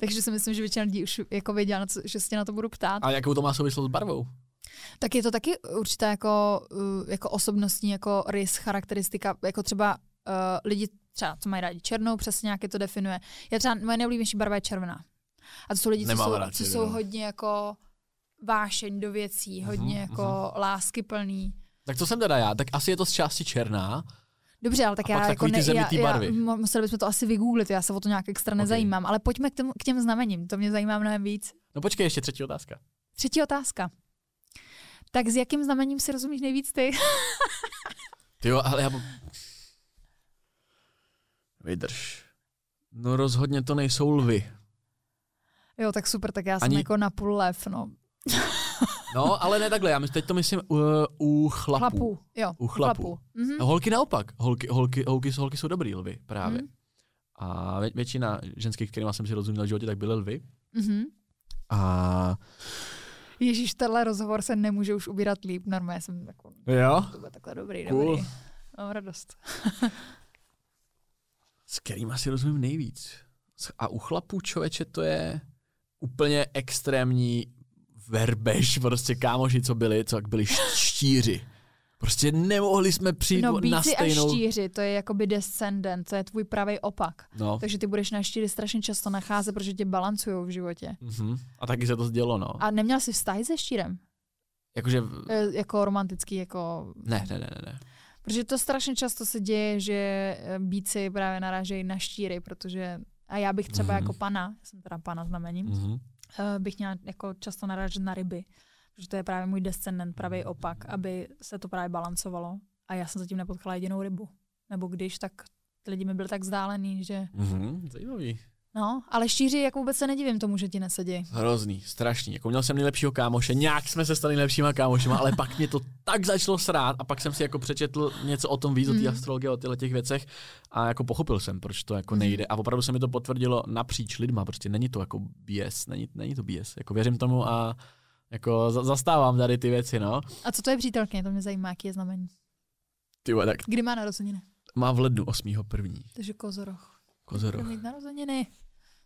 Takže si myslím, že většina lidí už jako věděla, že se tě na to budu ptát. A jakou to má souvislost s barvou? Tak je to taky určitá jako, uh, jako osobnostní jako rys, charakteristika, jako třeba uh, lidi třeba, co mají rádi černou, přesně nějak je to definuje. Já třeba, moje nejoblíbenější barva je červená. A to jsou lidi, co Nemám jsou, rád co jsou hodně jako vášeň do věcí, hodně Mhm, jako láskyplný. Tak co jsem teda já? Tak asi je to z části černá. Dobře, ale tak A já pak jako ne, já, já, barvy. mu- museli bychom to asi vygooglit, já se o to nějak extra nezajímám, ale pojďme k, tomu, k těm znamením, to mě zajímá mnohem víc. No počkej, ještě třetí otázka. Třetí otázka. Tak s jakým znamením si rozumíš nejvíc ty? Ty jo, ale já... Vydrž. No rozhodně to nejsou lvy. Jo, tak super, tak já jsem Ani- jako na půl lev, no. No, ale ne takhle, já myslím, teď to myslím u, u chlapů. Chlapů, jo. U chlapů. Mhm. No, holky naopak. Holky, holky, holky, holky jsou dobrý lvy, právě. Mhm. A vě, většina ženských, kterým jsem si rozuměl v životě, tak byly lvy. Mhm. A Ježíš, tenhle rozhovor se nemůže už ubírat líp, normálně jsem jako, jo? to bude takhle dobrý, Cool. dobrý. Mám radost. S kterýma si rozumím nejvíc. A u chlapů člověče to je úplně extrémní verbež, prostě kámoši, co byli, co jak byli štíři. Prostě nemohli jsme přijít No na bíci a stejnou... štíři, to je jakoby descendant, to je tvůj pravý opak. No. Takže ty budeš na štíry strašně často nacházet, protože tě balancují v životě. Mhm. A taky se to dělo, no. A neměl jsi vztahy se štírem? Jakože... E, jako romantický, jako... Ne, ne, ne, ne, ne. Protože to strašně často se děje, že eh, bíci právě narážejí na štíry, protože... A já bych třeba Mhm. jako pana, já jsem teda pana znamením, Mhm. eh, bych měla jako často narážet na ryby, protože to je právě můj descendent, pravý opak, aby se to právě balancovalo. A já jsem zatím nepotkala jedinou rybu. Nebo když, tak ty lidi mi byli tak vzdálený, že... Mhm, zajímavý. No, ale šíři, jako vůbec se nedivím tomu, že ti nesedí. Hrozný, strašný. Jako měl jsem nejlepšího kámoše, nějak jsme se stali nejlepšíma kámošema, ale pak mě to tak začalo srát a pak jsem si jako přečetl něco o tom víc, mm. o té Mhm. astrologii, o těchto těch věcech a jako pochopil jsem, proč to jako Mhm. nejde. A opravdu se mi to potvrdilo napříč lidma, prostě není to jako BS, není, není to BS. Jako věřím tomu a jako za- zastávám tady ty věci, no. A co to je přítelkyně? To mě zajímá, jaký je znamení. Ty vole, tak Kdy má narozeniny? má v lednu 8. první. Takže kozoroch. Kozoroch. Bude mít narozeniny.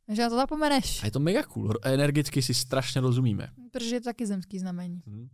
Takže na to zapomeneš. A je to mega cool. Energicky si strašně rozumíme. Protože je to taky zemský znamení. Mhm.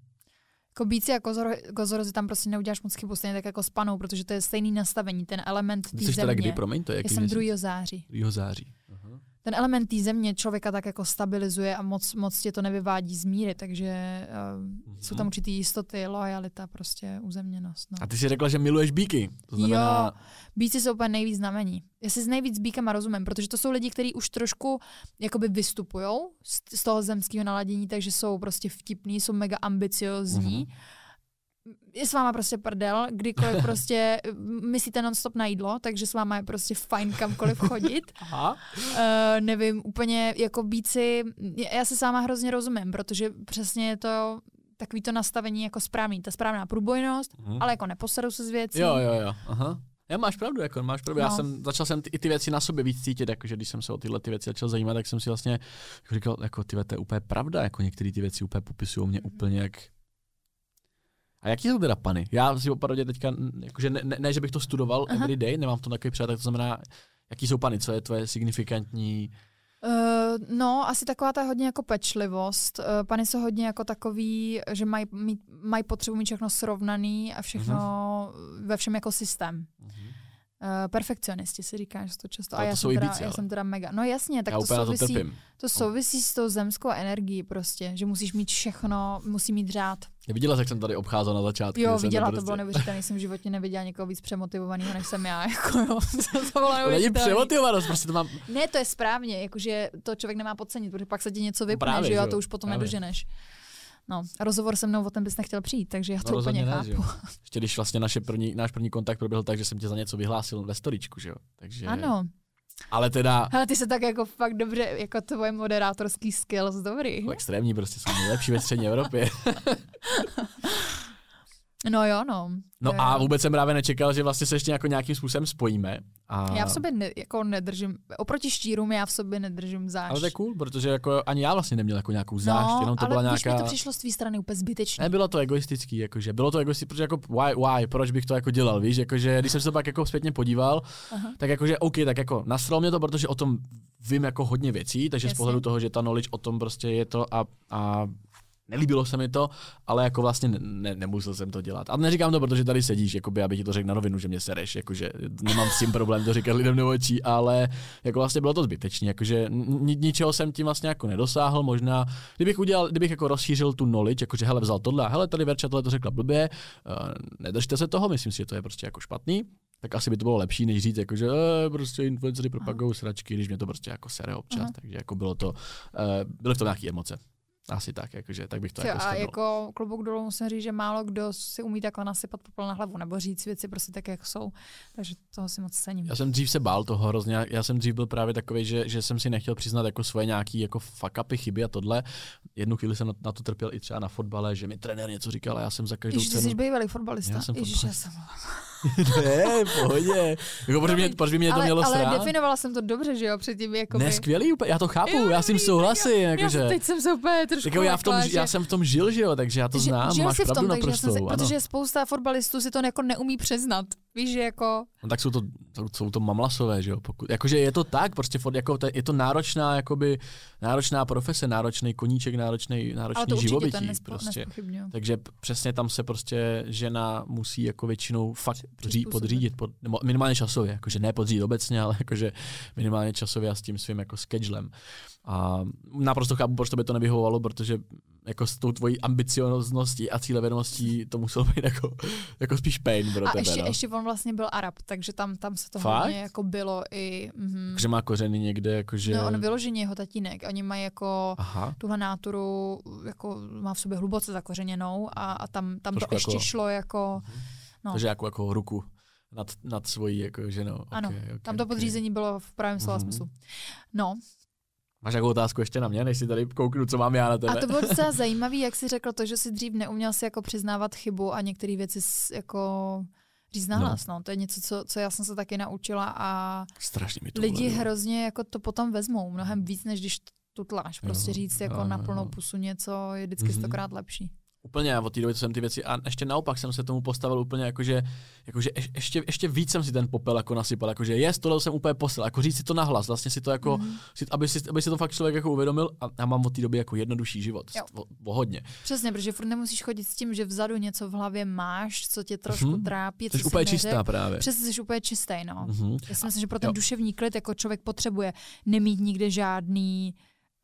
Jako bíci a kozoro, kozorozy tam prostě neuděláš moc chybu, stejně tak jako s panou, protože to je stejný nastavení, ten element té Ty jsi teda země. kdy, promiň, to je Já jaký jsem měsíc? 2. září. 2. září. Aha. Ten element té země člověka tak jako stabilizuje a moc, moc tě to nevyvádí z míry, takže uh, jsou tam určitý jistoty, lojalita, prostě uzemněnost. No. A ty jsi řekla, že miluješ bíky. To znamená, Jo, bíci jsou úplně nejvíc znamení. Já si s nejvíc bíkama rozumím, protože to jsou lidi, kteří už trošku jakoby vystupují z, z toho zemského naladění, takže jsou prostě vtipní, jsou mega ambiciozní. Mhm. Je s váma prostě prdel, kdykoliv prostě myslíte non-stop na jídlo, takže s váma je prostě fajn kamkoliv chodit. Aha. Uh, nevím, úplně jako bíci, já se s váma hrozně rozumím, protože přesně je to takový to nastavení jako správný, ta správná průbojnost, Mhm. ale jako neposeru se z věcí. Jo, jo, jo. Aha. Já máš pravdu, jako máš pravdu. Já No. jsem, začal jsem ty, i ty věci na sobě víc cítit, jakože když jsem se o tyhle ty věci začal zajímat, tak jsem si vlastně jako říkal, jako ty to je úplně pravda, jako některé ty věci úplně popisují mě Mhm. úplně jak a jaký jsou teda pany? Já si opravdu teďka, jakože ne, ne, ne, že bych to studoval Aha. every day, nemám v tom takový přátel, tak to znamená, jaký jsou pany, co je tvoje signifikantní, Uh, no, asi taková ta hodně jako pečlivost. Uh, pany jsou hodně jako takový, že mají mají potřebu mít všechno srovnaný a všechno Mhm. ve všem jako systém. Uh, perfekcionisti si říká, že to často. A já to jsou jsem, teda, já ale. jsem teda mega. No jasně, tak já to to souvisí, trpím. to souvisí s tou zemskou energií prostě, že musíš mít všechno, musí mít řád. Viděla, jak jsem tady obcházel na začátku. Jo, viděla, to bylo neuvěřitelné, jsem v životě neviděla někoho víc přemotivovaného, než jsem já. Jako, jo. to bylo To není přemotivovanost, prostě to mám, Ne, to je správně, jakože to člověk nemá podcenit, protože pak se ti něco vypne, právě, že jo, a to už potom právě. nedoženeš. No, rozhovor se mnou o tom bys nechtěl přijít, takže já to No, úplně ne, chápu. jo. Ještě když vlastně naše první, náš první kontakt proběhl tak, že jsem tě za něco vyhlásil ve storičku, že jo. Takže, Ano, Ale teda ale ty se tak jako fakt dobře, jako tvoje moderátorský skills, dobrý. jako extrémní, prostě jsem nejlepší ve střední Evropě. No jo, no. No a vůbec jsem právě nečekal, že vlastně se ještě jako nějakým způsobem spojíme. A... Já v sobě ne, jako nedržím, oproti štírům já v sobě nedržím zášť. Ale to je cool, protože jako ani já vlastně neměl jako nějakou zášť, no, jenom to ale byla nějaká... mi to přišlo z tvý strany úplně zbytečné. Nebylo to egoistický, jakože bylo to egoistický, protože jako why, why, proč bych to jako dělal, víš, jakože když jsem se pak jako zpětně podíval, Aha. tak jakože OK, tak jako nasralo mě to, protože o tom vím jako hodně věcí, takže z Jasně. pohledu toho, že ta knowledge o tom prostě je to a, a nelíbilo se mi to, ale jako vlastně ne, ne, nemusel jsem to dělat. A neříkám to, protože tady sedíš, jakoby, aby ti to řekl na rovinu, že mě sereš, jakože nemám s tím problém to říkat lidem do očí, ale jako vlastně bylo to zbytečné, jakože ni, ničeho jsem tím vlastně jako nedosáhl, možná, kdybych udělal, kdybych jako rozšířil tu knowledge, jakože hele vzal tohle, a hele tady Verča tohle to řekla blbě, uh, nedržte se toho, myslím si, že to je prostě jako špatný, tak asi by to bylo lepší, než říct, jako, že e, prostě influencery propagují sračky, když mě to prostě jako sere občas, Aha. takže jako bylo to, uh, byly v tom nějaké emoce. Asi tak, jakože, tak bych to jako a shrnul. jako klobouk dolů musím říct, že málo kdo si umí takhle nasypat popel na hlavu, nebo říct věci prostě tak, jak jsou. Takže toho si moc cením. Já jsem dřív se bál toho hrozně, já jsem dřív byl právě takový, že, že jsem si nechtěl přiznat jako svoje nějaký jako fuck upy, chyby a tohle. Jednu chvíli jsem na, na to trpěl i třeba na fotbale, že mi trenér něco říkal a já jsem za každou Ježiš, ty cenu... jsi bývalý fotbalista. Já jsem Ježiš, já fotbalista. jsem... ne, v pohodě. Jako, proč, mě, proč by mě to ale, mělo ale srát? definovala jsem to dobře, že jo, předtím jako Ne, skvělý, úplně, já to chápu, já s tím souhlasím. Já Jakože, jsem, teď jsem se úplně trošku jako já, v tom, lekla, já že- jsem v tom žil, že jo, takže já to že- znám, žil máš jsi v pravdu tom, takže já jsem se, protože spousta fotbalistů si to jako neumí přiznat. Víš, že jako... No, tak jsou to, to, jsou to mamlasové, že jo? Pokud, jakože je to tak, prostě fot, jako to, je to náročná, jakoby, náročná profese, náročný koníček, náročný, náročný Ale to živobytí. to nespo, prostě. Takže přesně tam se prostě žena musí jako většinou fakt přizpůsobit. podřídit, pod, nebo minimálně časově, jakože ne podřídit obecně, ale jakože minimálně časově a s tím svým jako schedulem. A naprosto chápu, proč to by to nevyhovovalo, protože jako s tou tvojí ambiciozností a cílevědomostí to muselo být jako, jako spíš pain pro A tebe. ještě, no. ještě on vlastně byl Arab, takže tam, tam se to Fakt? hodně jako bylo i... Mhm. že má kořeny někde, jakože... No, on vyloženě jeho tatínek. Oni mají jako Aha, tuhle náturu, jako má v sobě hluboce zakořeněnou a, a tam, tam to ještě jako- šlo jako... No. takže jako, jako ruku nad, nad svojí jako ženou. Ano, okay, okay, tam to podřízení bylo v pravém slova Mhm. smyslu. No, Máš nějakou otázku ještě na mě, než si tady kouknu, co mám já na tebe? a to bylo docela zajímavé, jak jsi řekl to, že jsi dřív neuměl si jako přiznávat chybu a některé věci jako říct nahlas. No. To je něco, co, co já jsem se taky naučila a Strašně mi to lidi ulevilo. hrozně jako to potom vezmou mnohem víc, než když tutláš. Prostě Jo, říct jako jo, na plnou pusu něco je vždycky Mhm. stokrát lepší. Úplně od té doby, co jsem ty věci, a ještě naopak jsem se tomu postavil úplně jakože, jakože ješ- ještě, ještě víc jsem si ten popel jako nasypal, jakože jest, tohle jsem úplně poslal, jako říct si to nahlas, vlastně si to jako, Mhm. si, aby, si, aby si to fakt člověk jako uvědomil a já mám od té doby jako jednodušší život, o, o hodně. Přesně, protože furt nemusíš chodit s tím, že vzadu něco v hlavě máš, co tě trošku Mhm. trápí. Jsi úplně neřekl. čistá právě. Přesně, jsi úplně čistý, no. Mhm. Já si myslím, že pro ten Jo. duševní klid jako člověk potřebuje nemít nikde žádný,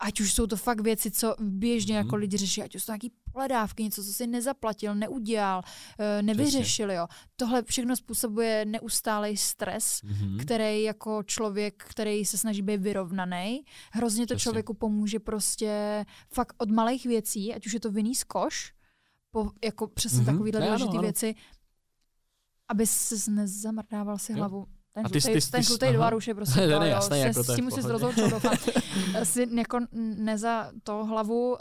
ať už jsou to fakt věci, co běžně Mhm. jako lidi řeší, ať už jsou to nějaký pohledávky, něco, co si nezaplatil, neudělal, eh, nevyřešil, jo. Tohle všechno způsobuje neustálý stres, Mhm. který jako člověk, který se snaží být vyrovnaný, hrozně to Přesně. člověku pomůže prostě fakt od malých věcí, ať už je to vinný skoš, po, jako přesně Mhm. mm-hmm. takovýhle ano. věci, aby se nezamrdával si Jo. hlavu. Ten A ty- žlutej, ty- ten ty- žlutej aha. dolar už je prostě to, jo, jasný, jako s tím musíš rozloučit, doufám. si jako neza to hlavu uh,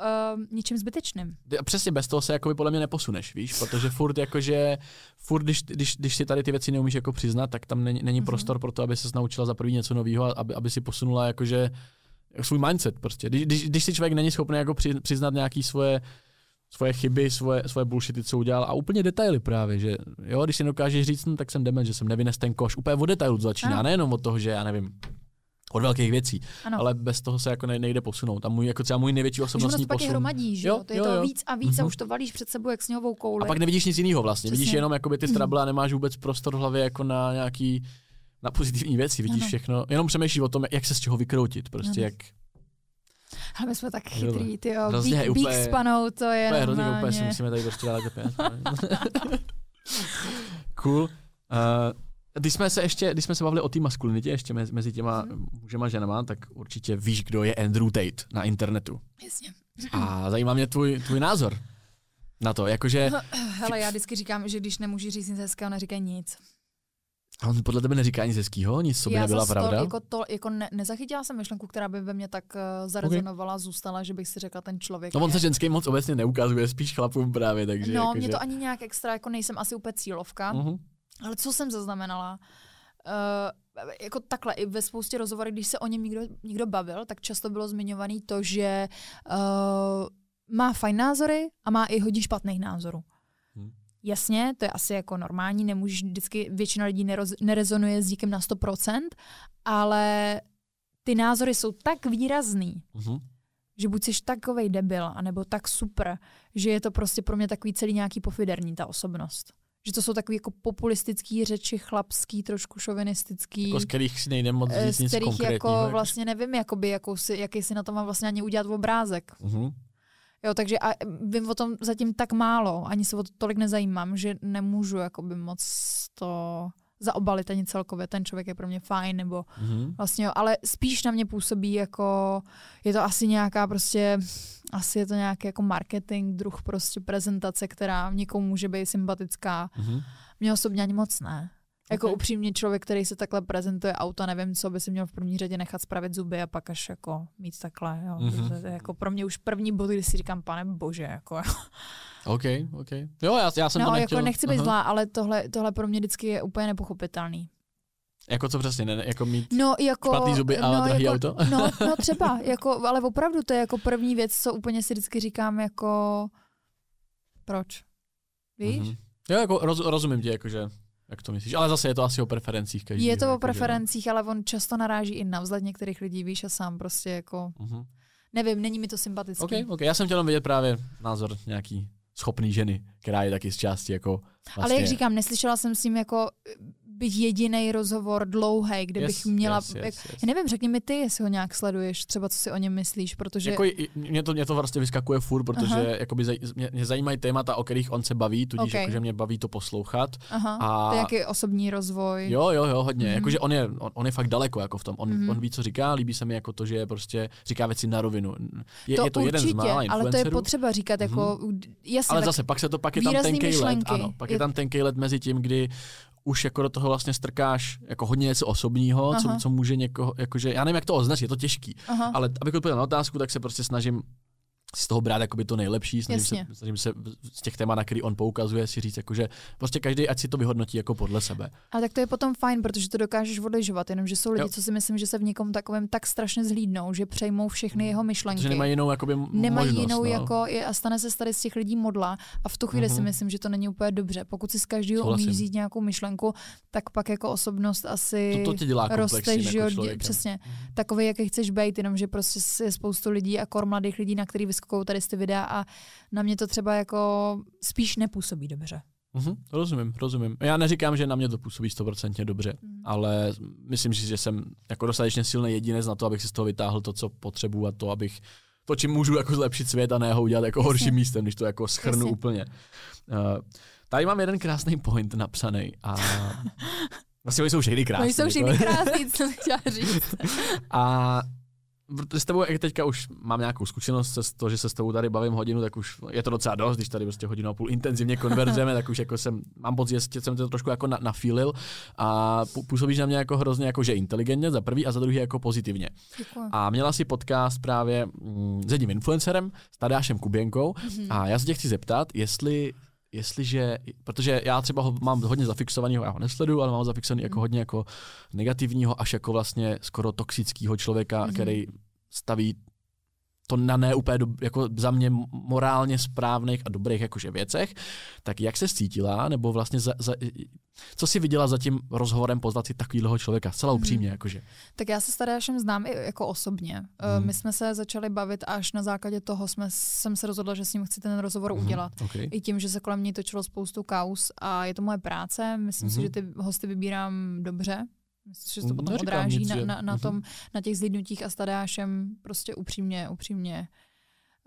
ničím zbytečným. Ty- a Přesně bez toho se jako podle mě neposuneš, víš, protože furt jakože, furt když, když, když si tady ty věci neumíš jako přiznat, tak tam není, není Mhm. prostor pro to, aby se naučila za první něco nového a aby, aby si posunula jakože svůj mindset prostě. Když, když, když si člověk není schopný jako při, přiznat nějaký svoje, svoje chyby, svoje, svoje bullshity, co udělal a úplně detaily právě, že jo, když si dokážeš říct, no, tak jsem demen, že jsem nevynes ten koš, úplně od detailu to začíná, Ano. nejenom od toho, že já nevím, od velkých věcí, Ano. ale bez toho se jako ne, nejde posunout. A můj, jako třeba můj největší osobnostní to pak je posun. hromadí, že Jo, jo? To je jo, to jo. víc a víc a Mhm. už to valíš před sebou jak sněhovou kouli. A pak nevidíš nic jiného vlastně. Přesně. Vidíš jenom jakoby ty strable a nemáš vůbec prostor v hlavě jako na nějaký na pozitivní věci. Vidíš Ano. všechno, jenom přemýšlíš o tom, jak se z čeho vykroutit. Prostě Ano. jak, Ale my jsme tak chytrý, ty jo. Hrozně Bík, úplně- s panou, to je to je hrozně úplně, si musíme tady prostě dát cool. Uh, když jsme se ještě, když jsme se bavili o té maskulinitě ještě mezi, mezi těma Mhm. mužema a ženama, tak určitě víš, kdo je Andrew Tate na internetu. Jasně. A zajímá mě tvůj, tvůj názor na to, jakože Hele, já vždycky říkám, že když nemůžeš říct nic hezkého, neříkej nic. A on podle tebe neříká nic hezkýho, nic, co by já nebyla pravda. To, jako to, jako ne, nezachytila jsem myšlenku, která by ve mně tak uh, zarezonovala, zůstala, že bych si řekla, ten člověk No on je- se ženský moc obecně neukazuje, spíš chlapům právě, takže No, jakože... mě to ani nějak extra, jako nejsem asi úplně cílovka, Mhm. ale co jsem zaznamenala, uh, jako takhle, i ve spoustě rozhovorů, když se o něm někdo, někdo bavil, tak často bylo zmiňovaný to, že uh, má fajn názory a má i hodně špatných názorů. Jasně, to je asi jako normální, nemůžeš vždycky, většina lidí neroz, nerezonuje s díkem na 100%, ale ty názory jsou tak výrazný, Mhm. že buď jsi takovej debil, anebo tak super, že je to prostě pro mě takový celý nějaký pofiderní ta osobnost. Že to jsou takový jako populistický řeči, chlapský, trošku šovinistický, Jako z kterých si nejde moc eh, říct z kterých jako vlastně nevím, jakoby, jakou si, jaký si na to mám vlastně ani udělat obrázek. Mhm. Jo, takže a vím o tom zatím tak málo, ani se o to tolik nezajímám, že nemůžu jakoby moc to zaobalit ani celkově. Ten člověk je pro mě fajn, nebo Mhm. vlastně, jo, ale spíš na mě působí jako, je to asi nějaká prostě, asi je to nějaký jako marketing, druh prostě prezentace, která někomu může být sympatická. Mhm. Mně osobně ani moc ne. Jako Ok. upřímně člověk, který se takhle prezentuje auta, nevím, co by si měl v první řadě nechat spravit zuby a pak až jako mít takhle. Jo. Mhm. To je jako pro mě už první bod, kdy si říkám, pane bože, jako. OK, OK. Jo, já, já jsem no, to jako nechtěl. nechci být Aha. zlá, ale tohle, tohle pro mě vždycky je úplně nepochopitelný. Jako co přesně, ne, jako mít... No, jako, Špatný zuby a no, drahý jako, auto? No, no třeba, jako, ale opravdu to je jako první věc, co úplně si vždycky říkám jako proč? Víš? Mhm. Jo, jako roz, rozumím ti, jakože, jak to myslíš. Ale zase je to asi o preferencích každý. Je to o preferencích, ale on často naráží i na vzhled některých lidí, víš, a sám prostě jako, Mhm. nevím, není mi to sympatický. OK, OK. Já jsem chtěl vidět právě názor nějaký schopný ženy, která je taky z části jako vlastně... Ale jak říkám, neslyšela jsem s ním jako být jediný rozhovor dlouhý, kde Yes, bych měla, yes, yes, jak, yes. já nevím, řekni mi ty, jestli ho nějak sleduješ, třeba co si o něm myslíš, protože Jako, mě, to, mě to vlastně vyskakuje furt, protože Aha. jakoby zaj, mě, mě, zajímají témata, o kterých on se baví, tudíž Okay. jakože mě baví to poslouchat. aha, a- to je jaký osobní rozvoj. Jo, jo, jo, hodně. Mhm. Jakože on je, on, on je fakt daleko jako v tom. On, Mhm. on ví, co říká, líbí se mi jako to, že prostě říká věci na rovinu. Je to, je to určitě, jeden z mála ale to je potřeba říkat, jako, jasně, Ale zase pak se to pak je tam tenkej let, ano, pak je Je- tam tenkej let mezi tím, kdy už jako do toho vlastně strkáš jako hodně něco osobního, co, co může někoho, jakože, já nevím, jak to označit, je to těžký, Aha. ale abych odpověděl na otázku, tak se prostě snažím z toho brát jakoby to nejlepší, snažím se, snažím se z těch témat, na který on poukazuje, si říct, jakože prostě každý ať si to vyhodnotí jako podle sebe. A tak to je potom fajn, protože to dokážeš odlišovat, jenomže jsou lidi, jo. co si myslím, že se v někom takovém tak strašně zhlídnou, že přejmou všechny jeho myšlenky. Že nemají jinou jakoby Nemají možnost, jinou no. jako, a stane se tady z těch lidí modla a v tu chvíli mm-hmm. si mhm. myslím, že to není úplně dobře. Pokud si z každého umíš vzít nějakou myšlenku, tak pak jako osobnost asi to, to tě dělá rosteš, že jako přesně. Mm-hmm. Takový, jaký chceš být, jenomže prostě je spoustu lidí a kor mladých lidí, na který vyskokou tady ty videa a na mě to třeba jako spíš nepůsobí dobře. Mm-hmm, rozumím, rozumím. Já neříkám, že na mě to působí stoprocentně dobře, mm. ale myslím si, že jsem jako dostatečně silný jedinec na to, abych si z toho vytáhl to, co potřebuji a to, abych to, čím můžu jako zlepšit svět a ne ho udělat jako Jasně. horším místem, když to jako schrnu Jasně. úplně. Uh, tady mám jeden krásný point napsaný a vlastně jsou všechny krásné. Oni jsou všechny krásné, co jsem chtěla říct. a s tebou, jak teďka už mám nějakou zkušenost z toho, že se s tebou tady bavím hodinu, tak už je to docela dost, když tady prostě hodinu a půl intenzivně konverzujeme, tak už jako jsem, mám pocit, že jsem to trošku jako na, nafílil a působíš na mě jako hrozně jako, že inteligentně za prvý a za druhý jako pozitivně. Děkuji. A měla si podcast právě mm, s jedním influencerem, s Tadášem Kuběnkou mm-hmm. a já se tě chci zeptat, jestli jestliže, protože já třeba ho mám hodně zafixovaného, já ho nesleduju, ale mám ho zafixovaný jako mhm. hodně jako negativního, až jako vlastně skoro toxického člověka, mm-hmm. který staví to na ne úplně do, jako za mě morálně správných a dobrých jakože věcech, tak jak se cítila, nebo vlastně za, za, co si viděla za tím rozhovorem pozvat si takového člověka, zcela mhm. upřímně. Hmm. Jakože. Tak já se s Tadeášem znám i jako osobně. Hmm. My jsme se začali bavit až na základě toho jsme, jsem se rozhodla, že s ním chci ten rozhovor hmm. udělat. Okay. I tím, že se kolem něj točilo spoustu kaus a je to moje práce. Myslím hmm. si, že ty hosty vybírám dobře. Myslím, že to potom Neříkám odráží nic, na, na, na, tom, na těch zlídnutích a s Tadeášem prostě upřímně, upřímně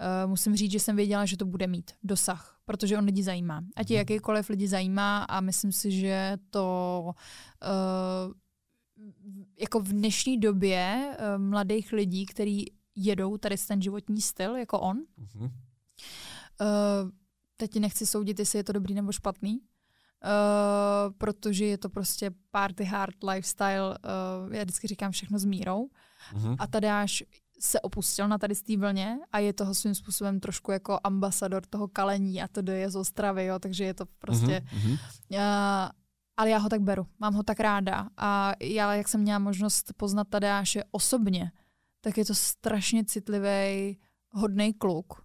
Uh, musím říct, že jsem věděla, že to bude mít dosah, protože on lidi zajímá. Ať je mhm. jakýkoliv lidi zajímá a myslím si, že to uh, jako v dnešní době uh, mladých lidí, kteří jedou tady ten životní styl, jako on, uh-huh. uh, teď nechci soudit, jestli je to dobrý nebo špatný, Uh, protože je to prostě party hard lifestyle, uh, já vždycky říkám všechno s mírou. Uh-huh. A Tadeáš se opustil na tady z té vlně a je toho svým způsobem trošku jako ambasador toho kalení a to je z Ostravy, jo, takže je to prostě... Uh-huh. Uh, ale já ho tak beru, mám ho tak ráda a já, jak jsem měla možnost poznat Tadeáše osobně, tak je to strašně citlivý, hodný kluk, uh,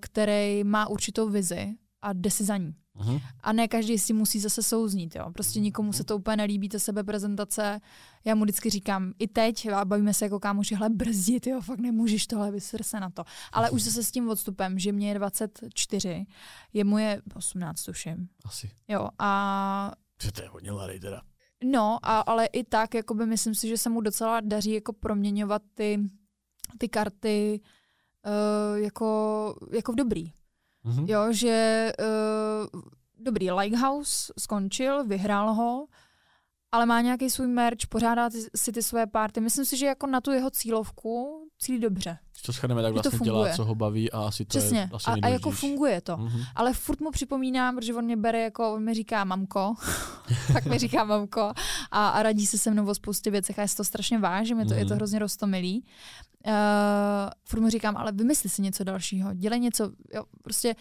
který má určitou vizi a jde si za ní. Uh-huh. A ne každý si musí zase souznít. Jo. Prostě nikomu se to úplně nelíbí, ta sebeprezentace. Já mu vždycky říkám, i teď, a bavíme se jako kámoši, hele, brzdit, jo, fakt nemůžeš tohle, vysr se na to. Ale uh-huh. už zase s tím odstupem, že mě je 24, je mu je 18, tuším. Asi. Jo, a... To je hodně mladý teda. No, a, ale i tak, jakoby myslím si, že se mu docela daří jako proměňovat ty, ty karty uh, jako, jako v dobrý. Mm-hmm. Jo, že uh, dobrý, Lighthouse skončil, vyhrál ho, ale má nějaký svůj merch, pořádá si ty své party. Myslím si, že jako na tu jeho cílovku cílí dobře. To schrneme, tak vlastně dělá, co ho baví a asi to Přesně. je asi a, a jako funguje to. Mm-hmm. Ale furt mu připomínám, protože on mě bere jako, on mi říká mamko, tak mi říká mamko a, a radí se se mnou o spoustě věcech a já si to strašně vážím, je to, mm-hmm. je to mhm. hrozně rostomilý. Uh, furt mu říkám, ale vymysli si něco dalšího, dělej něco, jo, prostě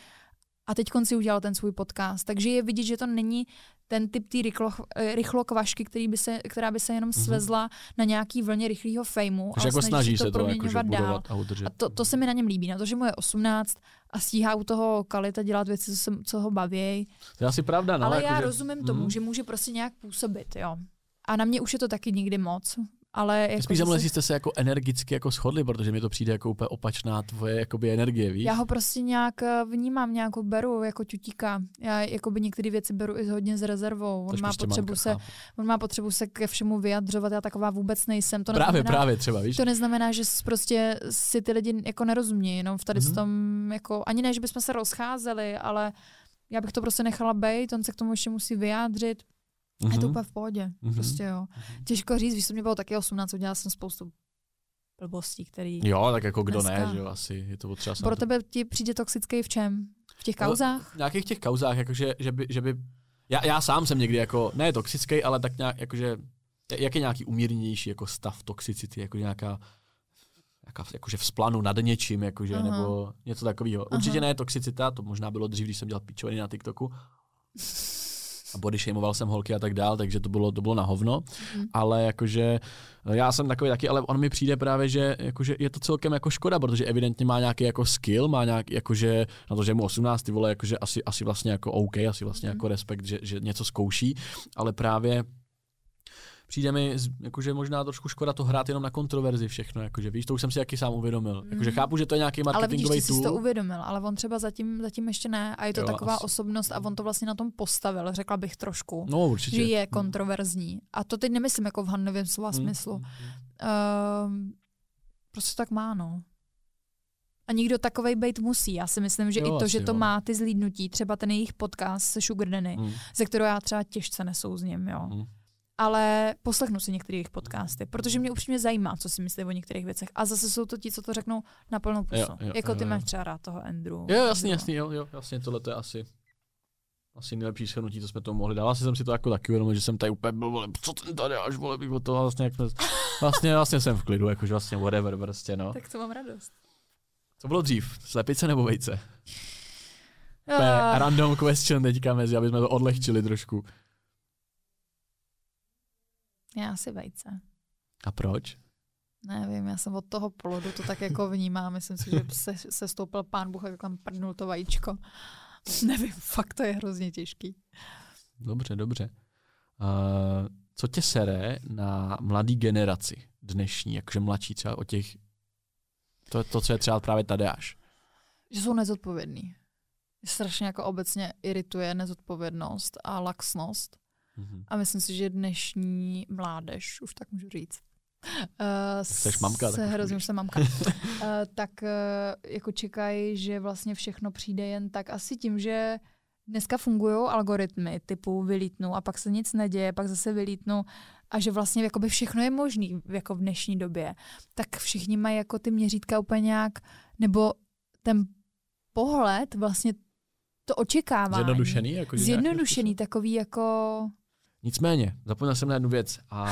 a teď si udělal ten svůj podcast. Takže je vidět, že to není ten typ té rychlo, eh, rychlokvašky, který by se, která by se jenom mm-hmm. svezla na nějaký vlně rychlého fejmu. Takže jako snaží se to, jako, dál. a udržet. A to, to se mi na něm líbí, na to, že mu je 18 a stíhá u toho kalita dělat věci, co, se, co ho baví. To je asi pravda. No, Ale jako já že... rozumím tomu, mm-hmm. že může prostě nějak působit. Jo. A na mě už je to taky nikdy moc. Ale jako Spíš zase... jste se jako energicky jako shodli, protože mi to přijde jako úplně opačná tvoje jakoby energie, víš? Já ho prostě nějak eh, vnímám, nějak beru jako ťutíka. Já jakoby některé věci beru i hodně s rezervou. On má, prostě potřebu se, on má potřebu se ke všemu vyjadřovat, já taková vůbec nejsem. To právě, neznamená, právě třeba, víš? To neznamená, že prostě si ty lidi jako nerozumí, jenom v tady mm-hmm. tom, jako, ani ne, že bychom se rozcházeli, ale já bych to prostě nechala být, on se k tomu ještě musí vyjádřit. Mm-hmm. Je to mhm. úplně v pohodě, mm-hmm. prostě jo. Mhm. Těžko říct, víš, to mě bylo taky 18, udělala jsem spoustu blbostí, který... Jo, tak jako kdo dneska... ne, že jo, asi je to potřeba... Pro tebe ti přijde toxický v čem? V těch kauzách? V nějakých těch kauzách, jakože, že by, že by Já, já sám jsem někdy jako, ne toxický, ale tak nějak, jakože, jak je nějaký umírnější jako stav toxicity, jako nějaká, nějaká jakože vzplanu nad něčím, jakože, Aha. nebo něco takového. Určitě ne toxicita, to možná bylo dřív, když jsem dělal pičoviny na TikToku. A body shameoval jsem holky a tak dál, takže to bylo, to bylo na hovno. Mhm. Ale jakože já jsem takový taky, ale on mi přijde právě, že jakože je to celkem jako škoda, protože evidentně má nějaký jako skill, má nějaký jakože na to, že je mu 18, ty vole, jakože asi, asi vlastně jako OK, asi vlastně Mhm. jako respekt, že, že něco zkouší, ale právě přijde mi, jakože možná trošku škoda to hrát jenom na kontroverzi všechno, jakože víš, to už jsem si jaký sám uvědomil. Mhm. Jakože chápu, že to je nějaký Ale vidíš, marketingový jsi si to tool. uvědomil, ale on třeba zatím, zatím ještě ne a je to Jo, taková asi. osobnost a on to vlastně na tom postavil, řekla bych trošku. No určitě. že je kontroverzní. A to teď nemyslím jako v hanlivém slova Hmm. smyslu. Um, prostě tak má, no. A nikdo takovej být musí. Já si myslím, že Jo, i to, že to jo. má ty zlídnutí, třeba ten jejich podcast se Sugar Danny, Hmm. ze kterého já třeba těžce nesouzním, jo. Hmm. Ale poslechnu si některé jejich podcasty, protože mě upřímně zajímá, co si myslí o některých věcech. A zase jsou to ti, co to řeknou na plnou pusu. Jo, jo, jako ty jo, jo. máš třeba rád toho Andrew. Jo, jasný, Andrew. jasný, jo, jo, jasně, tohle to je asi asi nejlepší shrnutí, co jsme tomu mohli dát. Vlastně jsem si to jako taky uvědomil, že jsem tady úplně byl, vole, co ten tady až, vole, bych od toho vlastně, jak jsme, vlastně, vlastně jsem v klidu, jakože vlastně whatever, prostě, no. Tak to mám radost. Co bylo dřív, slepice nebo vejce? To Ah, random question teďka mezi, aby jsme to odlehčili trošku. Já si vejce. A proč? Nevím, já jsem od toho polodu to tak jako vnímám. Myslím si, že se, se stoupil pán Bůh a tam prdnul to vajíčko. Nevím, fakt to je hrozně těžký. Dobře, dobře. Uh, co tě sere na mladý generaci dnešní, jakože mladší třeba o těch, to, to co je třeba právě Tadeáš. Že jsou nezodpovědní. Strašně jako obecně irituje nezodpovědnost a laxnost. Mhm. A myslím si, že dnešní mládež, už tak můžu říct, uh, Jseš mamka, tak se hrozně jsem mamka, uh, tak uh, jako čekají, že vlastně všechno přijde jen tak asi tím, že dneska fungují algoritmy typu vylítnu a pak se nic neděje, pak zase vylítnu a že vlastně jakoby všechno je možný jako v dnešní době, tak všichni mají jako ty měřítka úplně nějak, nebo ten pohled, vlastně to očekávání. Zjednodušený? Nějakým Zjednodušený, takový jako... Nicméně, zapomněl jsem na jednu věc a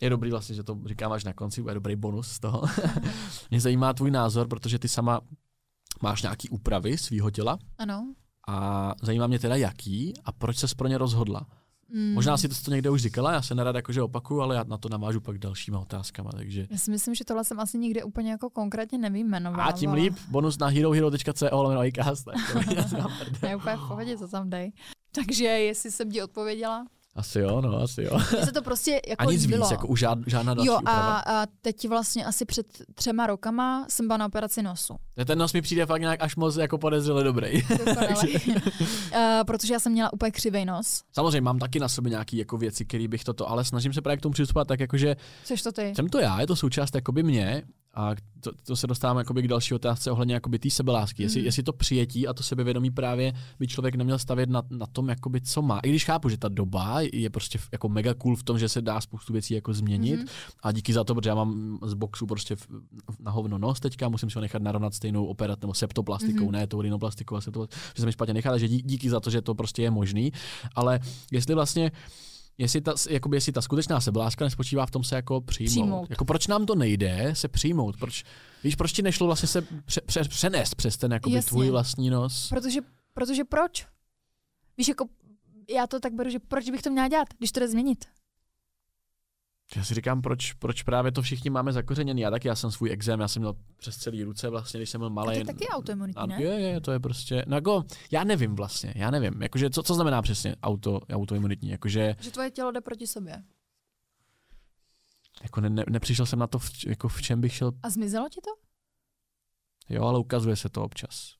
je dobrý vlastně, že to říkám až na konci, bude dobrý bonus z toho. Mě zajímá tvůj názor, protože ty sama máš nějaký úpravy svého těla Ano. a zajímá mě teda jaký a proč ses pro ně rozhodla. Mm. Možná si to, to někde už říkala, já se nerad jakože opakuju, ale já na to navážu pak dalšíma otázkama, takže Já si myslím, že tohle jsem asi nikde úplně jako konkrétně nevyjmenovala. a tím líp, bonus na herohero.co lomeno iCast. Ne, úplně v pohodě, co tam dej. Takže jestli jsem ti odpověděla. Asi jo, no, asi jo. Mně se to prostě jako A nic líbilo. víc, jako už žád, žádná další Jo, a, a teď vlastně asi před třema rokama jsem byla na operaci nosu. Ten nos mi přijde fakt nějak až moc jako podezřele dobrý. Uh, protože já jsem měla úplně křivej nos. Samozřejmě mám taky na sobě nějaké jako věci, které bych toto, ale snažím se právě k tomu přistupovat tak, jakože Což to ty? jsem to já, je to součást jakoby mě a to, to se dostávám jakoby k další otázce ohledně jakoby té sebelásky. Jestli, Mhm. jestli, to přijetí a to sebevědomí právě by člověk neměl stavět na, na tom, jakoby, co má. I když chápu, že ta doba je prostě jako mega cool v tom, že se dá spoustu věcí jako změnit Mhm. a díky za to, protože já mám z boxu prostě na hovno nos teďka, musím si ho nechat narovnat stejnou operat nebo septoplastikou, Mhm. ne tou rinoplastikou, a že se mi špatně nechá, takže dí, díky za to, že to prostě je možný. Ale jestli vlastně Jestli ta, jakoby, jestli ta skutečná sebeláska nespočívá v tom se jako přijmout. Přijmout. Jako proč nám to nejde se přijmout? Proč, víš, proč ti nešlo vlastně se pře, pře, přenést přes ten jakoby, Jasně. tvůj vlastní nos? Protože, protože proč? Víš, jako já to tak beru, že proč bych to měla dělat, když to jde změnit? Já si říkám, proč, proč právě to všichni máme zakořeněný. Já taky, já jsem svůj exém, já jsem měl přes celý ruce vlastně, když jsem byl to malý. je taky autoimunitní, ne? Je, je, to je prostě, no jako, já nevím vlastně, já nevím, jakože, co, co znamená přesně auto, autoimunitní, jakože, Že tvoje tělo jde proti sobě. jako ne, ne, nepřišel jsem na to, v, jako v čem bych šel, A zmizelo ti to? jo, ale ukazuje se to občas.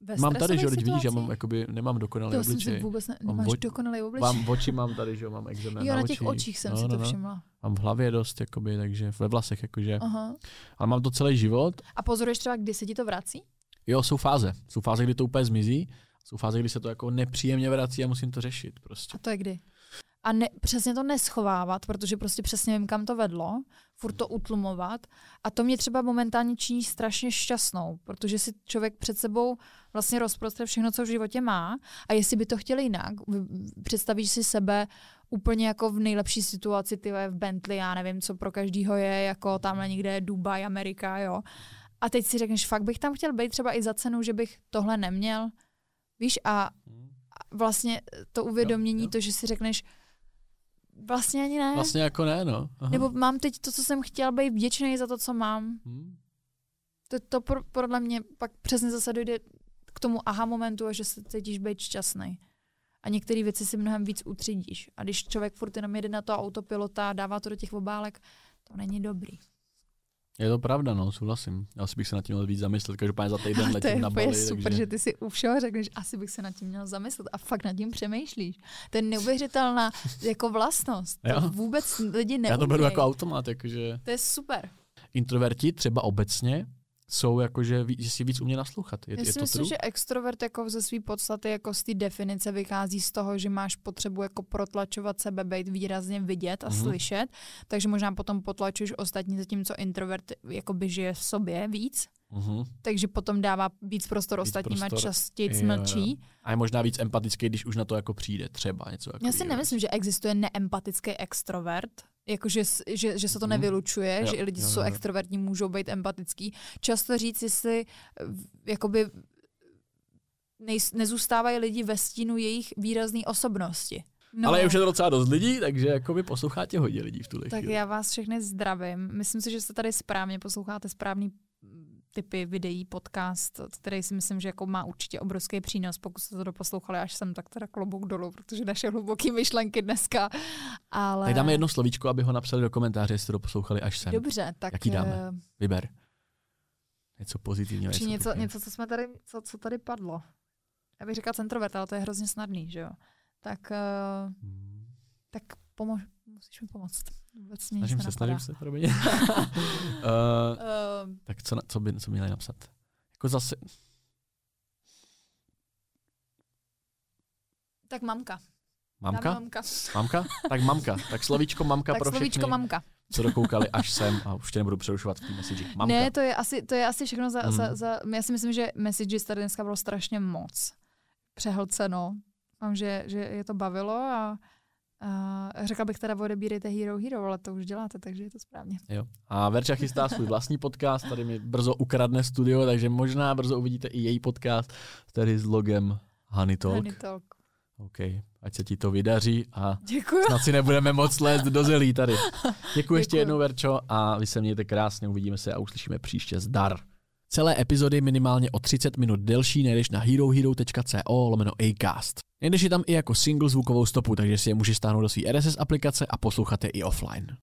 Ve mám tady, že vidíš, já mám, jakoby, nemám dokonalý To jsem si obličej. vůbec ne, Mám nemáš oč- dokonalý obličej. Mám oči mám tady, že mám exém na, jo, na těch očích. očích jsem no, si no, to no. všimla. Mám v hlavě dost, jakoby, takže ve vlasech, jakože. Aha. Ale mám to celý život. A pozoruješ třeba, kdy se ti to vrací? Jo, jsou fáze. Jsou fáze, kdy to úplně zmizí. Jsou fáze, kdy se to jako nepříjemně vrací a musím to řešit prostě. A to je kdy? A ne, přesně to neschovávat, protože prostě přesně vím, kam to vedlo, furt to utlumovat a to mě třeba momentálně činí strašně šťastnou, protože si člověk před sebou vlastně rozprostře všechno, co v životě má a jestli by to chtěl jinak, představíš si sebe úplně jako v nejlepší situaci, ty v Bentley, já nevím, co pro každýho je, jako tamhle někde Dubaj, Amerika, jo. A teď si řekneš, fakt bych tam chtěl být třeba i za cenu, že bych tohle neměl. Víš, a vlastně to uvědomění, jo, jo. to, že si řekneš, vlastně ani ne. Vlastně jako ne, no. Aha. Nebo mám teď to, co jsem chtěl, být vděčný za to, co mám. Hmm. To, to pro, podle mě pak přesně zase dojde k tomu aha momentu a že se cítíš být šťastný. A některé věci si mnohem víc utřídíš. A když člověk furt jenom jede na to autopilota a dává to do těch obálek, to není dobrý. Je to pravda, no, souhlasím. Asi bych se nad tím měl víc zamyslet, každopádně za týden letím na Bali. To je super, takže... že ty si u všeho řekneš, asi bych se nad tím měl zamyslet a fakt nad tím přemýšlíš. To je neuvěřitelná jako vlastnost. To vůbec lidi neumějí. Já to beru jako automat, jakože... To je super. Introverti třeba obecně jsou jakože, že si víc umě naslouchat. Je, Já si je to myslím, true? že extrovert jako ze své podstaty, jako z té definice vychází z toho, že máš potřebu jako protlačovat sebe, být výrazně vidět a mm-hmm. slyšet, takže možná potom potlačuješ ostatní, zatímco introvert jakoby žije v sobě víc. Mm-hmm. Takže potom dává víc prostor víc ostatním prostor. a častěji mlčí. A je možná víc empatický, když už na to jako přijde třeba něco. Jako Já si nemyslím, že existuje neempatický extrovert, Jakože že, že se to mhm. nevylučuje, jo, že i lidi, co jsou extrovertní, můžou být empatický. Často říct, jestli jakoby nej, nezůstávají lidi ve stínu jejich výrazné osobnosti. No. Ale je už je to docela dost lidí, takže jako by posloucháte hodně lidí v tuhle Tak chvíli. já vás všechny zdravím. Myslím si, že jste tady správně posloucháte správný typy videí, podcast, který si myslím, že jako má určitě obrovský přínos. Pokud jste to doposlouchali až sem, tak teda klobouk dolů, protože naše hluboké myšlenky dneska. Ale... Tak dáme jedno slovíčko, aby ho napsali do komentáře, jestli to doposlouchali až sem. Dobře, tak... Jaký dáme? Eh, Vyber. Něco pozitivního. Něco, něco, něco, co, jsme tady, co, co tady padlo. Já bych říkal centrovert, ale to je hrozně snadný, že jo? Tak, uh, hmm. tak pomož, musíš mi pomoct. Vůbec snažím se, snažím se, promiň. uh, uh, tak co, co by co měli napsat? Jako zase... Tak mamka. Mamka? mamka. Mamka? Tak mamka. Tak slovíčko mamka tak pro slovíčko všechny, mamka. co dokoukali až sem a už tě nebudu přerušovat v té message. Mamka. Ne, to je asi, to je asi všechno za, mm. za, za, já si myslím, že messages tady dneska bylo strašně moc. Přehlceno. Mám, že, že je to bavilo a Uh, řekla bych teda odebírejte Hero Hero, ale to už děláte, takže je to správně. Jo. A Verča chystá svůj vlastní podcast, tady mi brzo ukradne studio, takže možná brzo uvidíte i její podcast, tady s logem Honey Talk. Honey Talk. OK, ať se ti to vydaří a Děkuju. snad si nebudeme moc lézt do zelí tady. Děkuji, Děkuji ještě jednou, Verčo, a vy se mějte krásně, uvidíme se a uslyšíme příště. Zdar. Celé epizody minimálně o 30 minut delší najdeš na herohero.co lomeno acast. Najdeš je tam i jako single zvukovou stopu, takže si je můžeš stáhnout do své RSS aplikace a poslouchat je i offline.